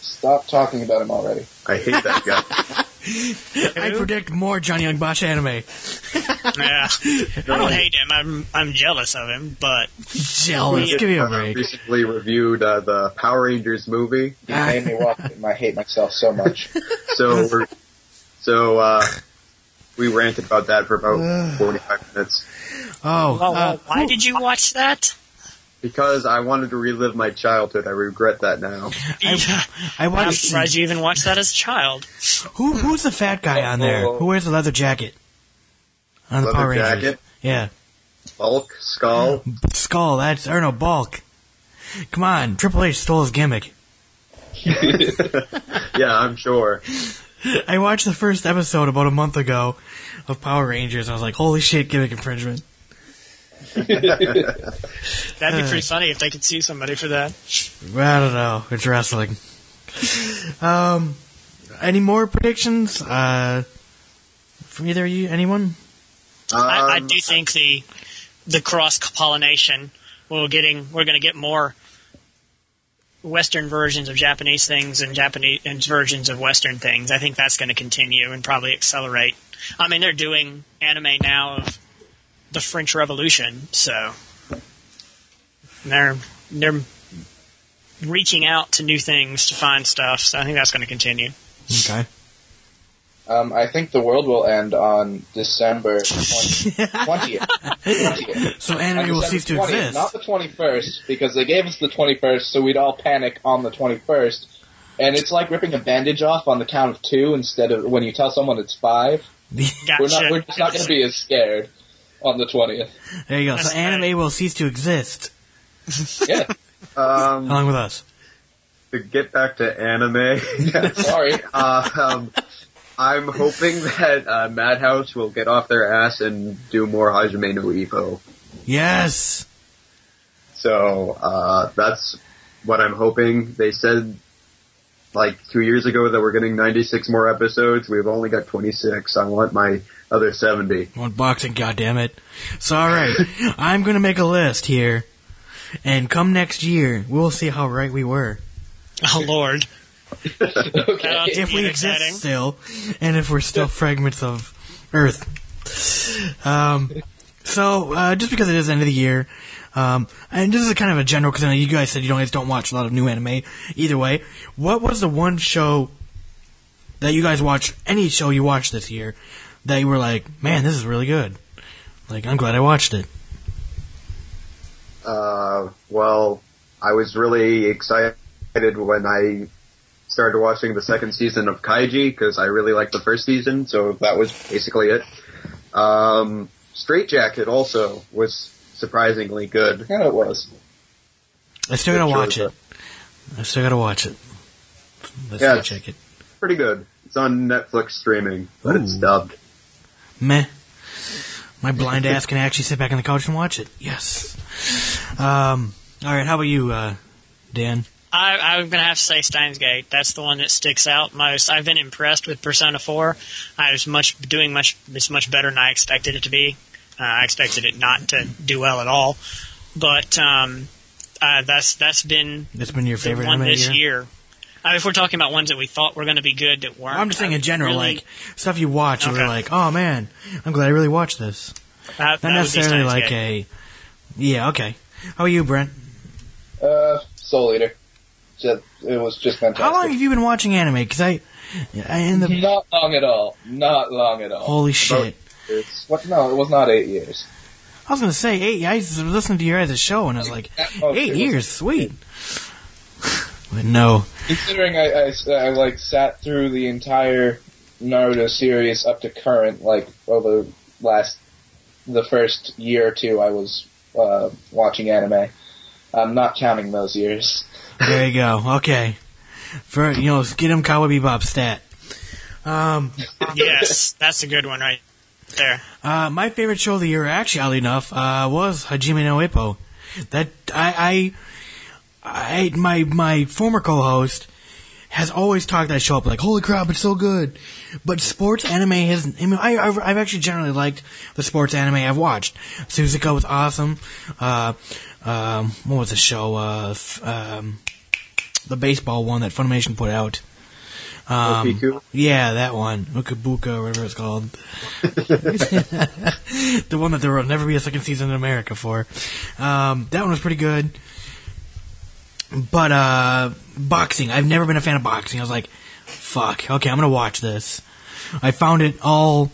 stop talking about him already. I hate that guy. I predict more Johnny Yong Bosch anime. yeah. I don't hate him. I'm I'm jealous of him, but Jealous. Give me a Uh, break. recently reviewed uh, the Power Rangers movie, He made me watch it, I hate myself so much. so we're so uh, we ranted about that for about forty-five minutes Oh, well, uh, why did you watch that? because I wanted to relive my childhood. I regret that now. I I'm surprised you even watched that as a child. Who who's the fat guy on there? Who wears the leather jacket? On the Leather Power Rangers. jacket? Yeah. Bulk, Skull. Skull, that's or no bulk. Come on, Triple H stole his gimmick. Yeah, I'm sure. I watched the first episode about a month ago of Power Rangers. I was like, holy shit, gimmick infringement. That'd be pretty funny if they could sue somebody for that. I don't know. It's wrestling. Um, any more predictions? Uh, from either of you? Anyone? I, I Um, do think the the cross pollination we're getting we're going to get more Western versions of Japanese things and Japanese versions of Western things. I think that's going to continue and probably accelerate. I mean, they're doing anime now of the French Revolution, so they're they're reaching out to new things to find stuff. So I think that's going to continue. Okay. Um, I think the world will end on December twentieth. Twentieth. So anime will cease to exist. Not the twenty-first, because they gave us the twenty-first, so we'd all panic on the twenty-first. And it's like ripping a bandage off on the count of two instead of when you tell someone it's five. Gotcha. We're not. We're just not going to be as scared on the twentieth. there you go. So That's anime right. will cease to exist Yeah. Um, along with us. to get back to anime, Sorry. uh, um, I'm hoping that uh, Madhouse will get off their ass and do more Hajime no Ippo. Yes. So uh, that's what I'm hoping. They said like two years ago that we're getting 96 more episodes. We've only got 26. I want my other 70. One boxing, goddammit. So alright, I'm gonna make a list here. And come next year, we'll see how right we were. Oh Lord! Okay. if we exist exciting. still, and if we're still fragments of Earth. Um, so, uh, just because it is the end of the year, um, and this is kind of a general, because I know you guys said you guys don't watch a lot of new anime. Either way, what was the one show that you guys watched, any show you watched this year, that you were like, man, this is really good? Like, I'm glad I watched it. Uh, well, I was really excited when I started watching the second season of Kaiji because I really liked the first season, so that was basically it. Um, Strait Jacket also was surprisingly good. Yeah, it was. I still gotta watch it. I still gotta watch it. Let's Yeah. go check it. Pretty good. It's on Netflix streaming, but it's dubbed. Meh. My blind ass can actually sit back on the couch and watch it. Yes. Um, all right. How about you, uh, Dan? I, I'm gonna have to say Steins Gate. That's the one that sticks out most. I've been impressed with Persona 4. I was much doing much. It's much better than I expected it to be. Uh, I expected it not to do well at all, but um, uh, that's that's been That's been your favorite one this year? year. Uh, if we're talking about ones that we thought were going to be good that weren't, I'm just saying I in general, really- like stuff you watch, and you're like, oh man, I'm glad I really watched this. that, Not that would necessarily like Gate. a, yeah, okay. How are you, Brent? Uh, Soul Eater. Just, it was just fantastic. How long have you been watching anime? Because I, I, in the Not long at all. Not long at all. holy shit, It's, what? No, it was not eight years. I was gonna say eight. I was listening to your guys' show, and I was like, Oh, eight it was- years, sweet. But no, Considering I, I, I, like sat through the entire Naruto series up to current, like over the last the first year or two, I was uh, watching anime. I'm not counting those years. There you go. Okay, for you know, get him Cowboy Bebop stat. Um, yes, that's a good one right there. Uh, my favorite show of the year, actually, oddly enough, uh, was Hajime no Ippo. That I, I, I, my my former co-host has always talked that show up like, holy crap, it's so good. But sports anime has, I mean, I, I've, I've actually generally liked the sports anime I've watched. Suzuka was awesome. Uh, um, what was the show? Uh, f- um, the baseball one that Funimation put out. Um, yeah, that one. Ukabuka, or whatever it's called. the one that there will never be a second season in America for. Um, that one was pretty good. But, uh, boxing. I've never been a fan of boxing. I was like, fuck, okay, I'm gonna watch this. I found it all,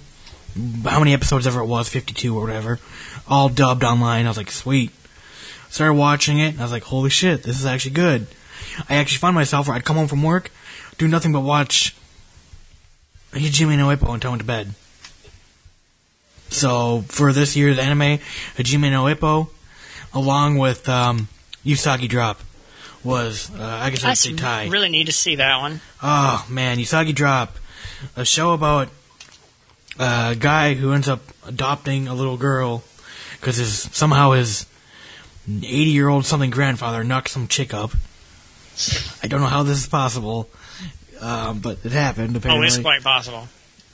how many episodes ever it was, 52 or whatever, all dubbed online. I was like, sweet. Started watching it, and I was like, holy shit, this is actually good. I actually found myself where I'd come home from work, do nothing but watch Hajime no Ippo until I went to bed. So, for this year's anime, Hajime no Ippo, along with um, Usagi Drop, was, uh, I guess I I'd say tie. really need to see that one. Oh man, Usagi Drop, a show about a guy who ends up adopting a little girl because his somehow his eighty year old something grandfather knocked some chick up. I don't know how this is possible, um, but it happened. Oh, it's quite possible.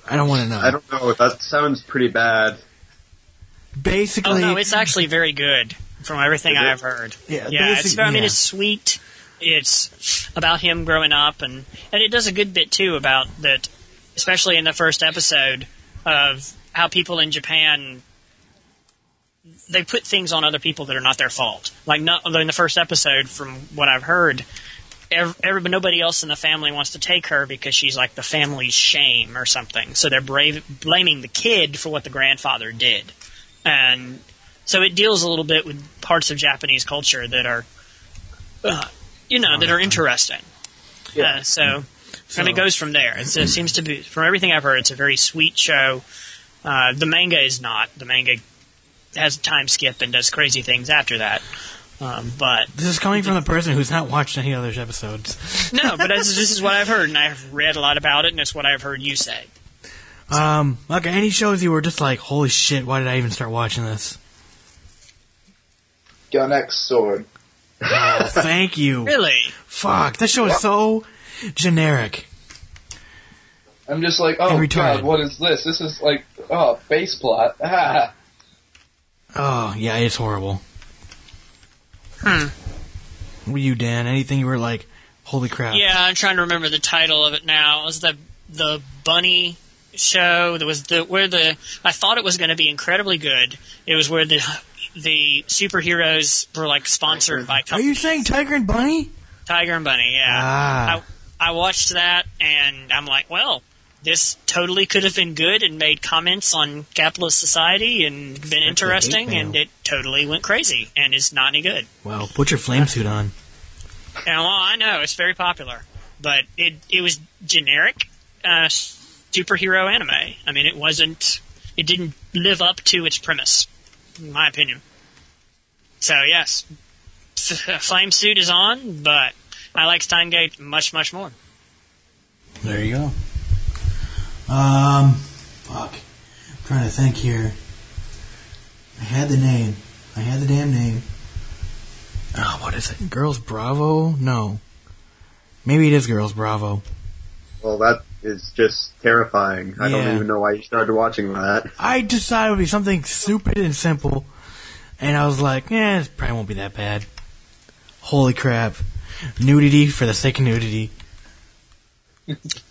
I don't want to know. I don't know. That sounds pretty bad. Oh Basically, no, it's actually very good from everything I've heard. Yeah, yeah. It's, basic- I mean, yeah. it's sweet. It's about him growing up, and and it does a good bit too about that, especially in the first episode of how people in Japan they put things on other people that are not their fault. Like not in the first episode, from what I've heard, ev everybody, nobody else in the family wants to take her because she's like the family's shame or something. So they're brave, blaming the kid for what the grandfather did, and so it deals a little bit with parts of Japanese culture that are, uh, you know, that are interesting. Yeah. Uh, so, and it goes from there. It's, it seems to be, from everything I've heard, it's a very sweet show. Uh, the manga is not. The manga has a time skip and does crazy things after that. Um, but this is coming from the person who's not watched any other episodes. no, but this, this is what I've heard, and I've read a lot about it, and it's what I've heard you say. Um, okay, any shows you were just like, holy shit, why did I even start watching this? Gun X Sword. Oh, thank you. Really? Fuck, that show is so generic. I'm just like, oh god, what is this? This is like, oh, base plot. Ah. Oh, yeah, it's horrible. Hmm. Were you, Dan? Anything you were like, holy crap? Yeah, I'm trying to remember the title of it now. It was the the bunny show? That was the where the I thought it was going to be incredibly good. It was where the the superheroes were like sponsored by Are you saying Tiger and Bunny? Tiger and Bunny. Yeah, Ah. I I watched that and I'm like, well, this totally could have been good and made comments on capitalist society and been interesting, and it totally went crazy and is not any good. Well, put your flame suit on. And well, I know it's very popular, but it it was generic uh, superhero anime. I mean, it wasn't. It didn't live up to its premise, in my opinion. So yes, Flame Suit is on, but I like Steins Gate much much more. There you go. Um, fuck. I'm trying to think here. I had the name. I had the damn name. Oh, what is it? Girls Bravo? No. Maybe it is Girls Bravo. Well, that is just terrifying. I Yeah. don't even know why you started watching that. I decided it would be something stupid and simple, and I was like, eh, it probably won't be that bad. Holy crap. Nudity for the sake of nudity.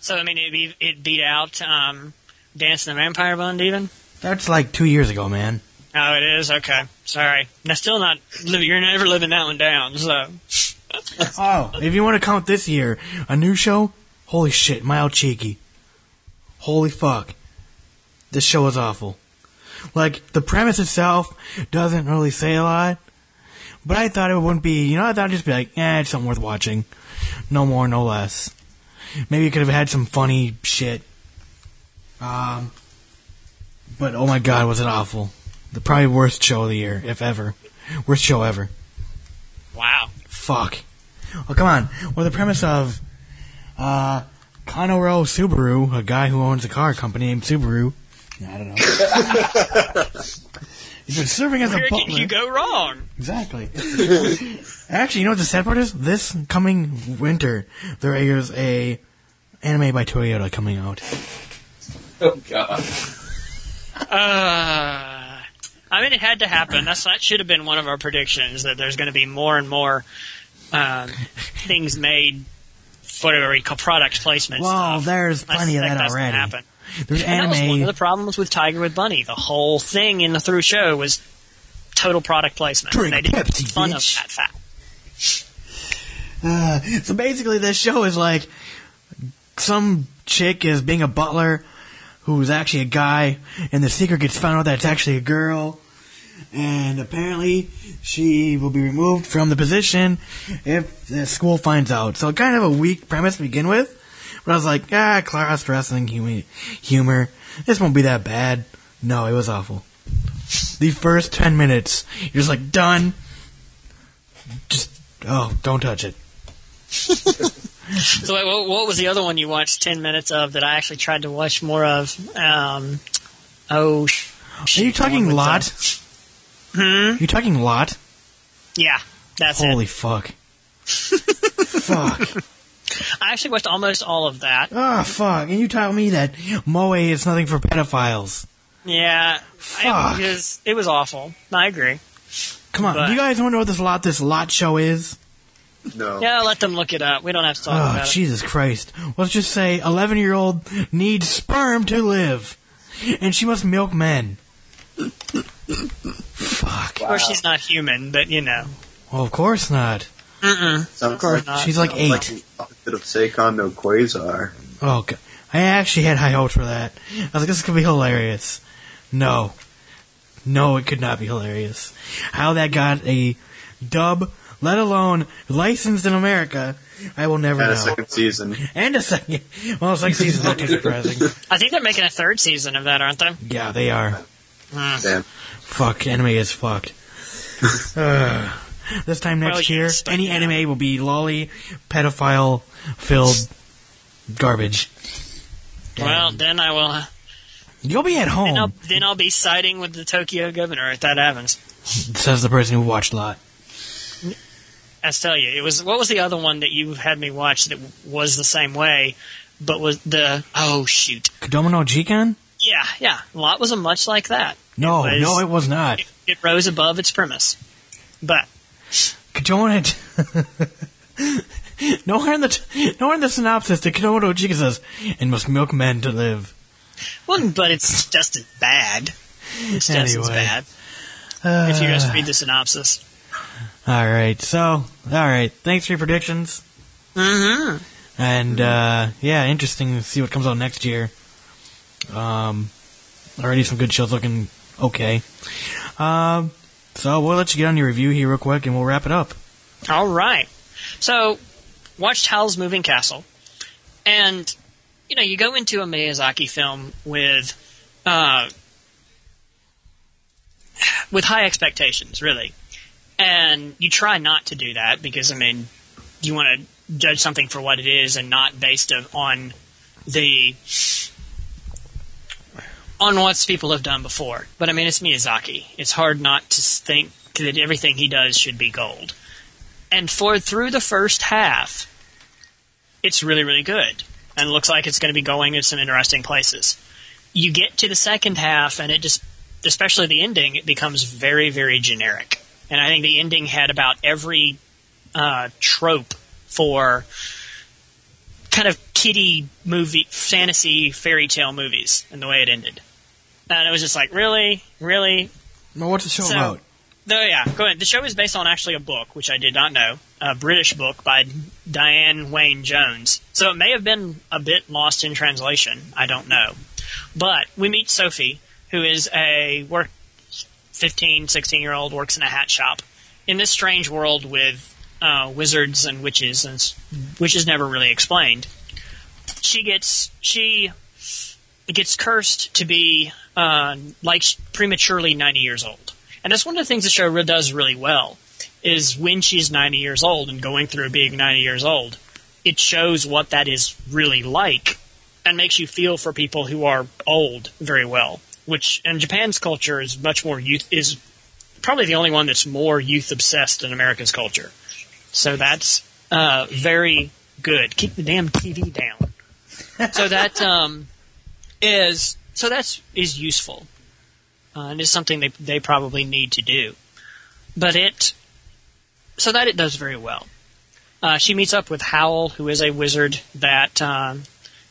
So I mean, it beat, it beat out um, Dance in the Vampire Bund even. That's like two years ago, man. Oh, it is okay. Sorry, that's still not. You're never living that one down. So Oh, if you want to count this year, a new show? Holy shit, Mayo Chiki. Holy fuck. This show is awful. Like, the premise itself doesn't really say a lot, but I thought it wouldn't be, you know, I thought it'd just be like, eh, it's something worth watching. No more, no less. Maybe it could have had some funny shit. Um, but oh my god, was it awful. The probably worst show of the year, if ever. Worst show ever. wow. Fuck. Oh, come on. Well, the premise of uh, Konoe Subaru, a guy who owns a car company named Subaru. I don't know. He's been serving as a Where butler. can you go wrong? Exactly. Actually, you know what the sad part is? This coming winter, there is a anime by Toyota coming out. Oh god. Uh, I mean, it had to happen. That's that should have been one of our predictions that there's going to be more and more um, things made for what we product placement. Well, stuff. there's I plenty of suspect that that's gonna already. Happen. There's And that was one of the problems with Tiger with Bunny. The whole thing in the through show was total product placement. Drink they did Pepsi, fun bitch. of that fact. Uh, so basically, this show is like some chick is being a butler who's actually a guy, and the secret gets found out that it's actually a girl. And apparently, she will be removed from the position if the school finds out. So, kind of a weak premise to begin with. But I was like, ah, class wrestling humor. humor. This won't be that bad. No, it was awful. The first 10 minutes, you're just like, done. Just, oh, don't touch it. So, what, what was the other one you watched ten minutes of that I actually tried to watch more of? Um, oh, sh- Are you talking Lotte? Hmm? You talking Lotte? yeah, that's Holy it. fuck. fuck. I actually watched almost all of that. Ah, fuck. And you tell me that Moe is nothing for pedophiles. Yeah, Fuck. I, it, was, it was awful. I agree. Come on. But- Do you guys want to know what this Lotte this Lotte show is? No. Yeah, let them look it up. We don't have to talk Oh, about it. Jesus Christ. Let's just say 11 year old needs sperm to live. And she must milk men. Fuck. Of course, she's not human, but you know. Well, of course not. Sounds course like, not. She's like sounds like eight. the opposite of Seikon no Qwaser. Oh, God. I actually had high hopes for that. I was like, this could be hilarious. No. No, it could not be hilarious. How that got a dub, let alone licensed in America, I will never And know. a second season. And a second. Well, second season's not too surprising. I think they're making a third season of that, aren't they? Yeah, they are. Damn. Fuck, anime is fucked. Uh, this time next Well, year, yes, any yeah. anime will be loli, pedophile filled garbage. Well, And then I will. uh, you'll be at Then I'll, home, then I'll be siding with the Tokyo governor if that happens. says the person who watched a Lotte. I tell you, it was what was the other one that you had me watch that was the same way, but was the oh shoot, Kodomo no Jikan? yeah, yeah, Lotte was a much like that. No, It was- no, it was not. It, it rose above its premise, but Kodomo nowhere in the t- nowhere in the synopsis did no says, "and must milk men to live." well, but it's just as bad. It's just as bad Uh, if you just read the synopsis. all right, so all right, thanks for your predictions. Mm-hmm. And uh, yeah, interesting to see what comes out next year. Um, already some good shows looking okay. Um, so we'll let you get on your review here real quick, and we'll wrap it up. All right. So, watched Howl's Moving Castle, and you know you go into a Miyazaki film with uh, with high expectations, really, and you try not to do that because I mean you want to judge something for what it is and not based on the on what people have done before. But I mean, it's Miyazaki. It's hard not to think that everything he does should be gold and for through the first half, it's really really good. and looks like it's going to be going in some interesting places. You get to the second half, and it just, especially the ending, it becomes very, very generic. And I think the ending had about every uh, trope for kind of kiddie movie, fantasy fairy tale movies, and the way it ended. And it was just like, really, really, Well, what's the show So- about? no, yeah, go ahead. The show is based on actually a book, which I did not know, a British book by Diana Wynne Jones. So it may have been a bit lost in translation. I don't know. But we meet Sophie, who is a work 15, 16 year old, works in a hat shop in this strange world with uh, wizards and witches, and which is never really explained. She gets she gets cursed to be uh, like prematurely 90 years old. And that's one of the things the show does really well is when she's 90 years old and going through being 90 years old, it shows what that is really like and makes you feel for people who are old very well. Which in Japan's culture is much more youth is probably the only one that's more youth obsessed than America's culture. So that's uh, very good. Keep the damn TV down. so that um, is so that's is useful uh, and is something they they probably need to do. But it so that it does very well. Uh, she meets up with Howl, who is a wizard that um,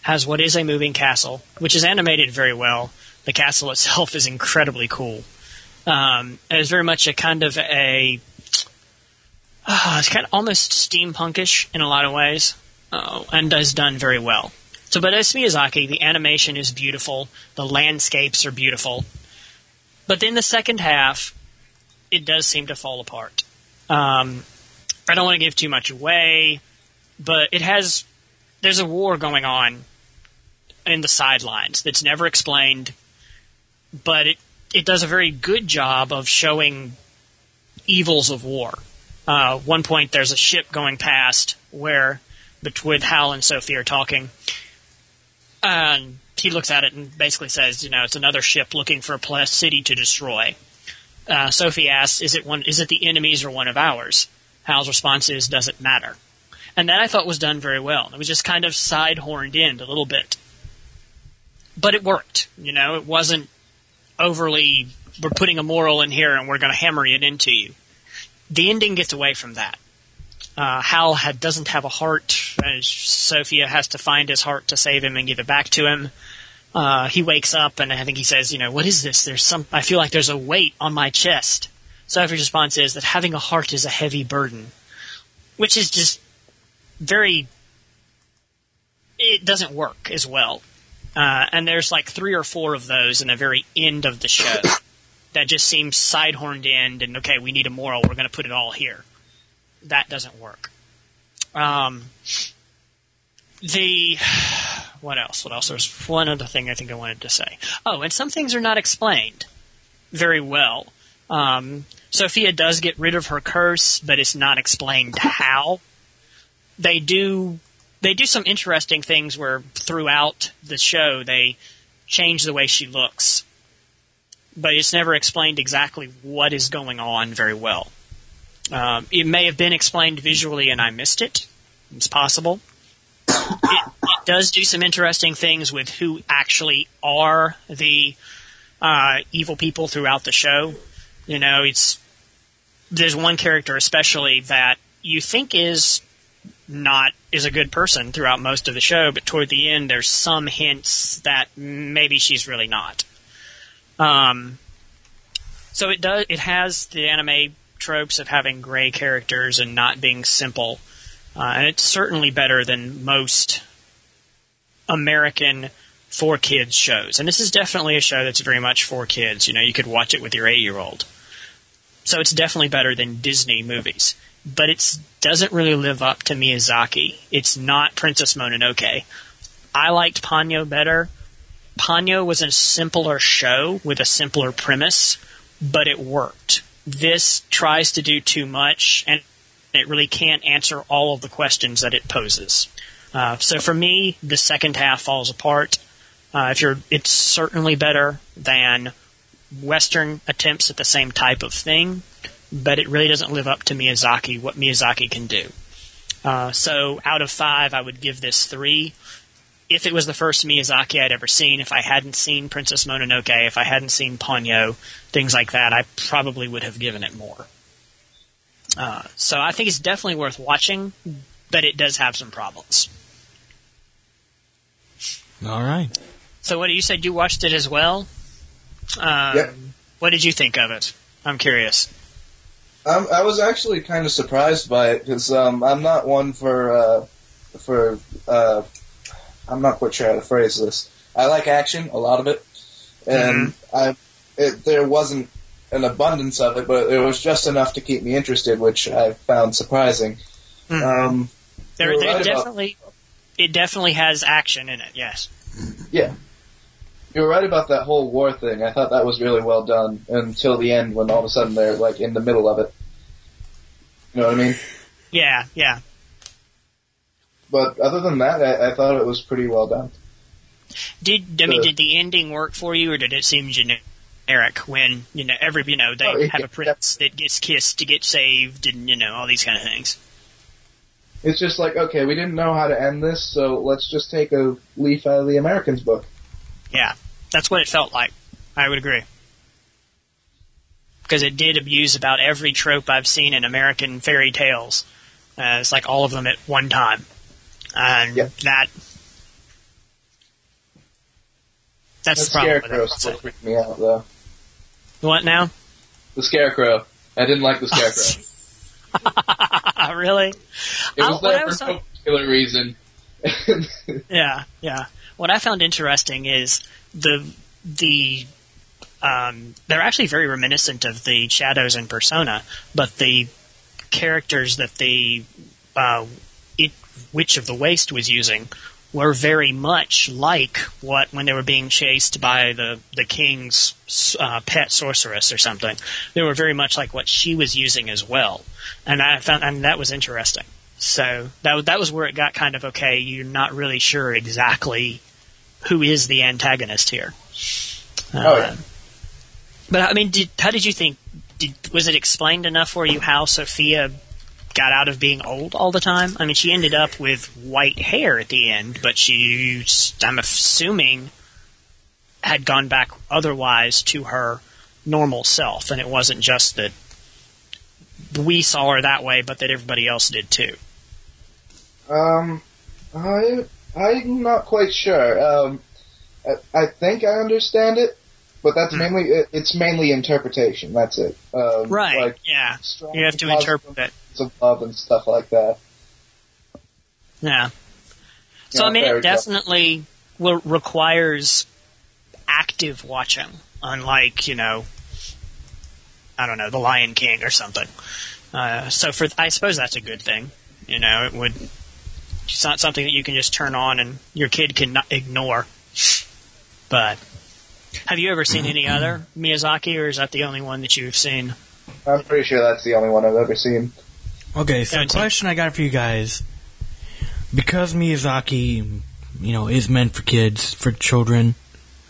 has what is a moving castle, which is animated very well. The castle itself is incredibly cool. Um, it is very much a kind of a uh, it's kind of almost steampunkish in a lot of ways, uh, and is done very well. So, but as Miyazaki, the animation is beautiful, the landscapes are beautiful, but then the second half, it does seem to fall apart. Um, I don't want to give too much away, but it has. There's a war going on in the sidelines that's never explained, but it it does a very good job of showing evils of war. Uh, one point, there's a ship going past where between Howl and Sophie are talking, and he looks at it and basically says, you know, it's another ship looking for a city to destroy. Uh, Sophie asks, "Is it one? Is it the enemy's or one of ours?" Howl's response is, "Doesn't matter," and that I thought was done very well. It was just kind of side horned in a little bit, but it worked. You know, it wasn't overly. We're putting a moral in here and we're going to hammer it into you. The ending gets away from that. Uh, Hal had, doesn't have a heart. Uh, Sophia has to find his heart to save him and give it back to him. Uh, he wakes up and I think he says, you know, what is this? There's some, I feel like there's a weight on my chest. Sophie's response is that having a heart is a heavy burden, which is just very, it doesn't work as well. Uh, and there's like three or four of those in the very end of the show that just seems side horned in and okay, we need a moral, we're going to put it all here. That doesn't work. Um, the what else? What else? There's one other thing I think I wanted to say. Oh, and some things are not explained very well. Um, Sophia does get rid of her curse, but it's not explained how. They do they do some interesting things where throughout the show they change the way she looks, but it's never explained exactly what is going on very well. Um, it may have been explained visually and I missed it. It's possible. It, it does do some interesting things with who actually are the uh, evil people throughout the show. You know, it's there's one character especially that you think is not is a good person throughout most of the show, but toward the end there's some hints that maybe she's really not. Um, so it does it has the anime tropes of having gray characters and not being simple, uh, and it's certainly better than most American for kids shows. And this is definitely a show that's very much for kids. You know, you could watch it with your eight year old. So it's definitely better than Disney movies. But it doesn't really live up to Miyazaki. It's not Princess Mononoke. I liked Ponyo better. Ponyo was a simpler show with a simpler premise, but it worked. This tries to do too much, and it really can't answer all of the questions that it poses. Uh, so for me, the second half falls apart. Uh, if you're, it's certainly better than Western attempts at the same type of thing, but it really doesn't live up to Miyazaki, what Miyazaki can do. Uh, so out of five, I would give this three. if it was the first Miyazaki I'd ever seen, if I hadn't seen Princess Mononoke, if I hadn't seen Ponyo, things like that, I probably would have given it more. Uh, so I think it's definitely worth watching, but it does have some problems. All right. So what you said you watched it as well? Um, Yep. What did you think of it? I'm curious. Um, I was actually kind of surprised by it because um, I'm not one for uh, for uh, I'm not quite sure how to phrase this. I like action, a lot of it, and I it, there wasn't an abundance of it, but it was just enough to keep me interested, which I found surprising. Um, There, there right about- definitely, it definitely has action in it. Yes. yeah, you're right about that whole war thing. I thought that was really well done until the end, when all of a sudden they're like in the middle of it. You know what I mean? Yeah. Yeah. But other than that, I, I thought it was pretty well done. Did I mean Uh, did the ending work for you, or did it seem generic when you know every you know they Oh, it- have a prince that gets kissed to get saved, and you know all these kind of things? It's just like, okay, we didn't know how to end this, so let's just take a leaf out of the Americans book. Yeah, that's what it felt like. I would agree. Because it did abuse about every trope I've seen in American fairy tales. Uh, it's like all of them at one time. And Yep. that. That's The the problem scarecrow still freaked me out, though. What now? The scarecrow. I didn't like the scarecrow. really? It was there for no particular reason. Yeah, yeah. What I found interesting is the the um, they're actually very reminiscent of the shadows in Persona, but the characters that the uh, it, Witch of the Waste was using were very much like what when they were being chased by the the king's uh, pet sorceress or something. They were very much like what she was using as well, and I found and that was interesting. So that was- that was where it got kind of okay. You're not really sure exactly who is the antagonist here. Oh, yeah. Uh, But I mean, did, how did you think? Did, was it explained enough for you how Sophia got out of being old all the time? I mean, she ended up with white hair at the end, but she, I'm assuming, had gone back otherwise to her normal self, and it wasn't just that we saw her that way, but that everybody else did too. Um, I I'm not quite sure. Um, I, I think I understand it, but that's mainly it's mainly interpretation. That's it. Um, Right? Like yeah. You have to interpret it. Of love and stuff like that. Yeah. So Yeah, I mean, it definitely will, requires active watching, unlike you know, I don't know, The Lion King or something. Uh, so for I suppose that's a good thing. You know, it would. It's not something that you can just turn on and your kid can ignore. But have you ever seen any other Miyazaki, or is that the only one that you've seen? I'm pretty sure that's the only one I've ever seen. Okay, so the question I got for you guys, because Miyazaki, you know, is meant for kids, for children.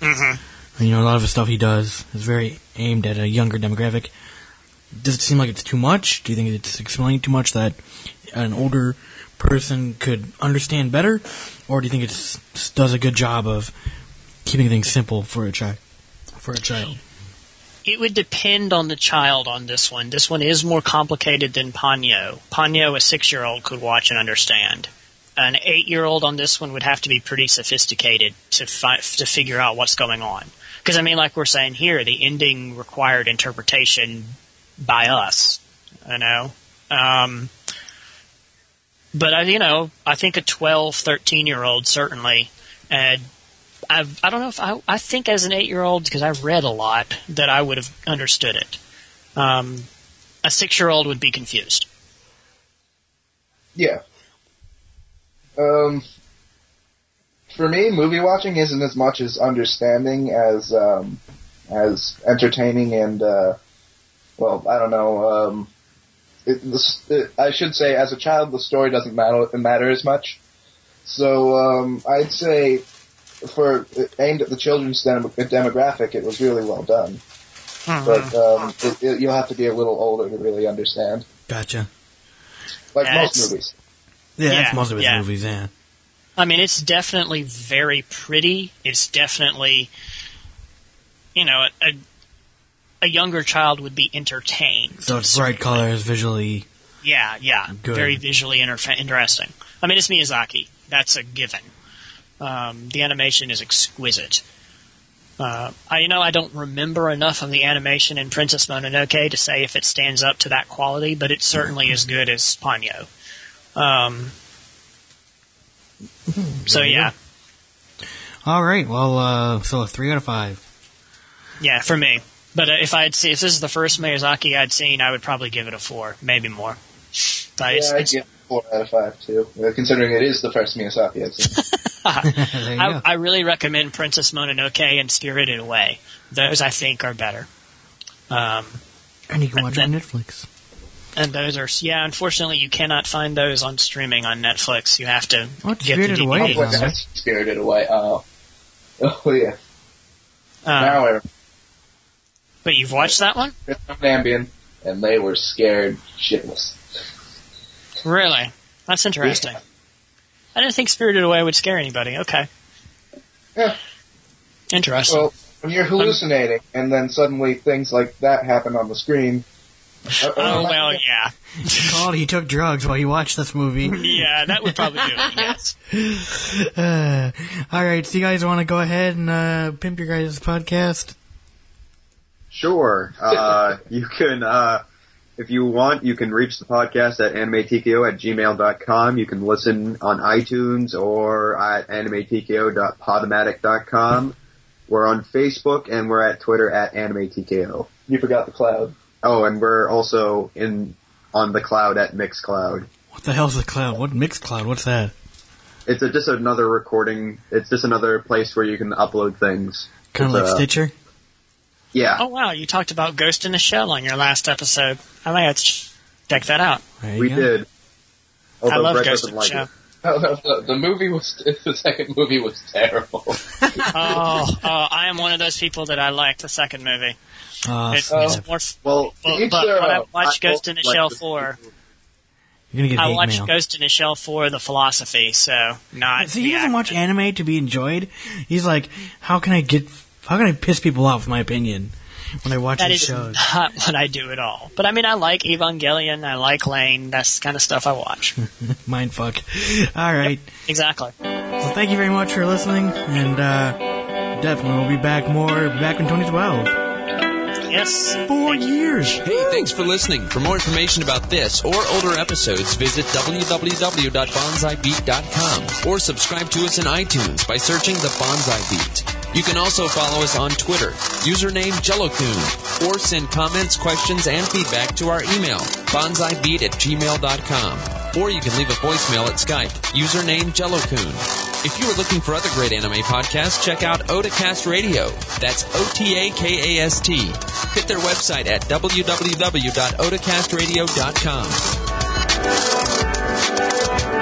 Mm-hmm. You know, a lot of the stuff he does is very aimed at a younger demographic. Does it seem like it's too much? Do you think it's explaining too much that an older person could understand better, or do you think it does a good job of keeping things simple for a child? For a child. It would depend on the child on this one. This one is more complicated than Ponyo. Ponyo, a six year old could watch and understand. An eight year old on this one would have to be pretty sophisticated to fi- to figure out what's going on. Because I mean, like we're saying here, the ending required interpretation by us. You know, um, but I, you know, I think a 12, 13 year old certainly. Uh, I've, I don't know if I, I think as an eight year old, because I've read a lot, that I would have understood it. Um, a six year old would be confused. Yeah. Um, for me, movie watching isn't as much as understanding as um, as entertaining and uh, well, I don't know. Um, it, it, I should say, as a child, the story doesn't matter matter as much. So um, I'd say, for aimed at the children's dem- demographic, it was really well done. But um, it, it, you'll have to be a little older to really understand, Gotcha. like Yeah, most movies. Yeah, that's Yeah, most of his yeah. movies, yeah. I mean, it's definitely very pretty. It's definitely, you know, a a younger child would be entertained. So it's bright colors, visually. Yeah, yeah, Good. very visually inter- interesting. I mean, it's Miyazaki. That's a given. Um, the animation is exquisite. Uh, I, you know, I don't remember enough of the animation in Princess Mononoke to say if it stands up to that quality, but it's certainly as good as Ponyo. Um, so yeah, All right. Well, uh, so a three out of five. yeah, for me. But uh, if I had seen, if this is the first Miyazaki I'd seen, I would probably give it a four, maybe more. But it's, yeah, I'd it's, give it four out of five too, uh, considering it is the first Miyazaki I've seen. there you I, really recommend Princess Mononoke and Spirited Away. Those I think are better. Um, and you can watch it on Netflix. and those are yeah. Unfortunately, you cannot find those on streaming on Netflix. You have to What, get the Spirited DVD. Away? Oh, wait, Spirited Away. Oh, oh yeah. Um, now I but you've watched that one, remember Ambien, and they were scared shitless. Really? That's interesting. I didn't think Spirited Away would scare anybody. Okay, Yeah. interesting. Well, when you're hallucinating, and then suddenly things like that happen on the screen. uh, oh well, yeah, Called he took drugs while he watched this movie. yeah. That would probably do it. Yes. Uh, all right. So you guys want to go ahead and uh, pimp your guys' podcast? Sure. Uh, you can, uh, if you want, you can reach the podcast at animetko at gmail.com. You can listen on iTunes or at animetko.podomatic.com. We're on Facebook and we're at Twitter at animetko. You forgot the cloud. Oh, and we're also in, on the cloud at Mixcloud. What the hell's the cloud? What Mixcloud? What's that? It's a, just another recording, it's just another place where you can upload things. Kind of like uh, Stitcher. Yeah. Oh wow, you talked about Ghost in the Shell on your last episode. I might have to check that out. We go. did. I love Brett Ghost in the like Shell. it. No, no, the, the movie was the second movie was terrible. oh, oh, I am one of those people that I like the second movie. Uh, It, Oh. it's more. f- Well, Well, but when I own. watched I Ghost in the like Shell this 4, you're gonna get I hate watched mail. Ghost in the Shell for the philosophy, so not. See, he doesn't act- watch anime to be enjoyed. He's like, how can I get? How can I piss people off with my opinion when I watch That these is shows? not what I do at all. But I mean, I like Evangelion, I like Lain, that's the kind of stuff I watch. Mind fuck. All right. exactly. Well, thank you very much for listening, and uh, definitely we'll be back more back in 2012. Yes. Four years. Hey, thanks for listening. For more information about this or older episodes, visit www.bonsaibeat.com or subscribe to us in iTunes by searching The Bonsai Beat. You can also follow us on Twitter, username JelloCoon, or send comments, questions, and feedback to our email, bonsaibeat at gmail.com. Or you can leave a voicemail at Skype, username JelloCoon. If you are looking for other great anime podcasts, check out Otakast Radio. That's O-T-A-K-A-S-T. Hit their website at www.otakastradio.com.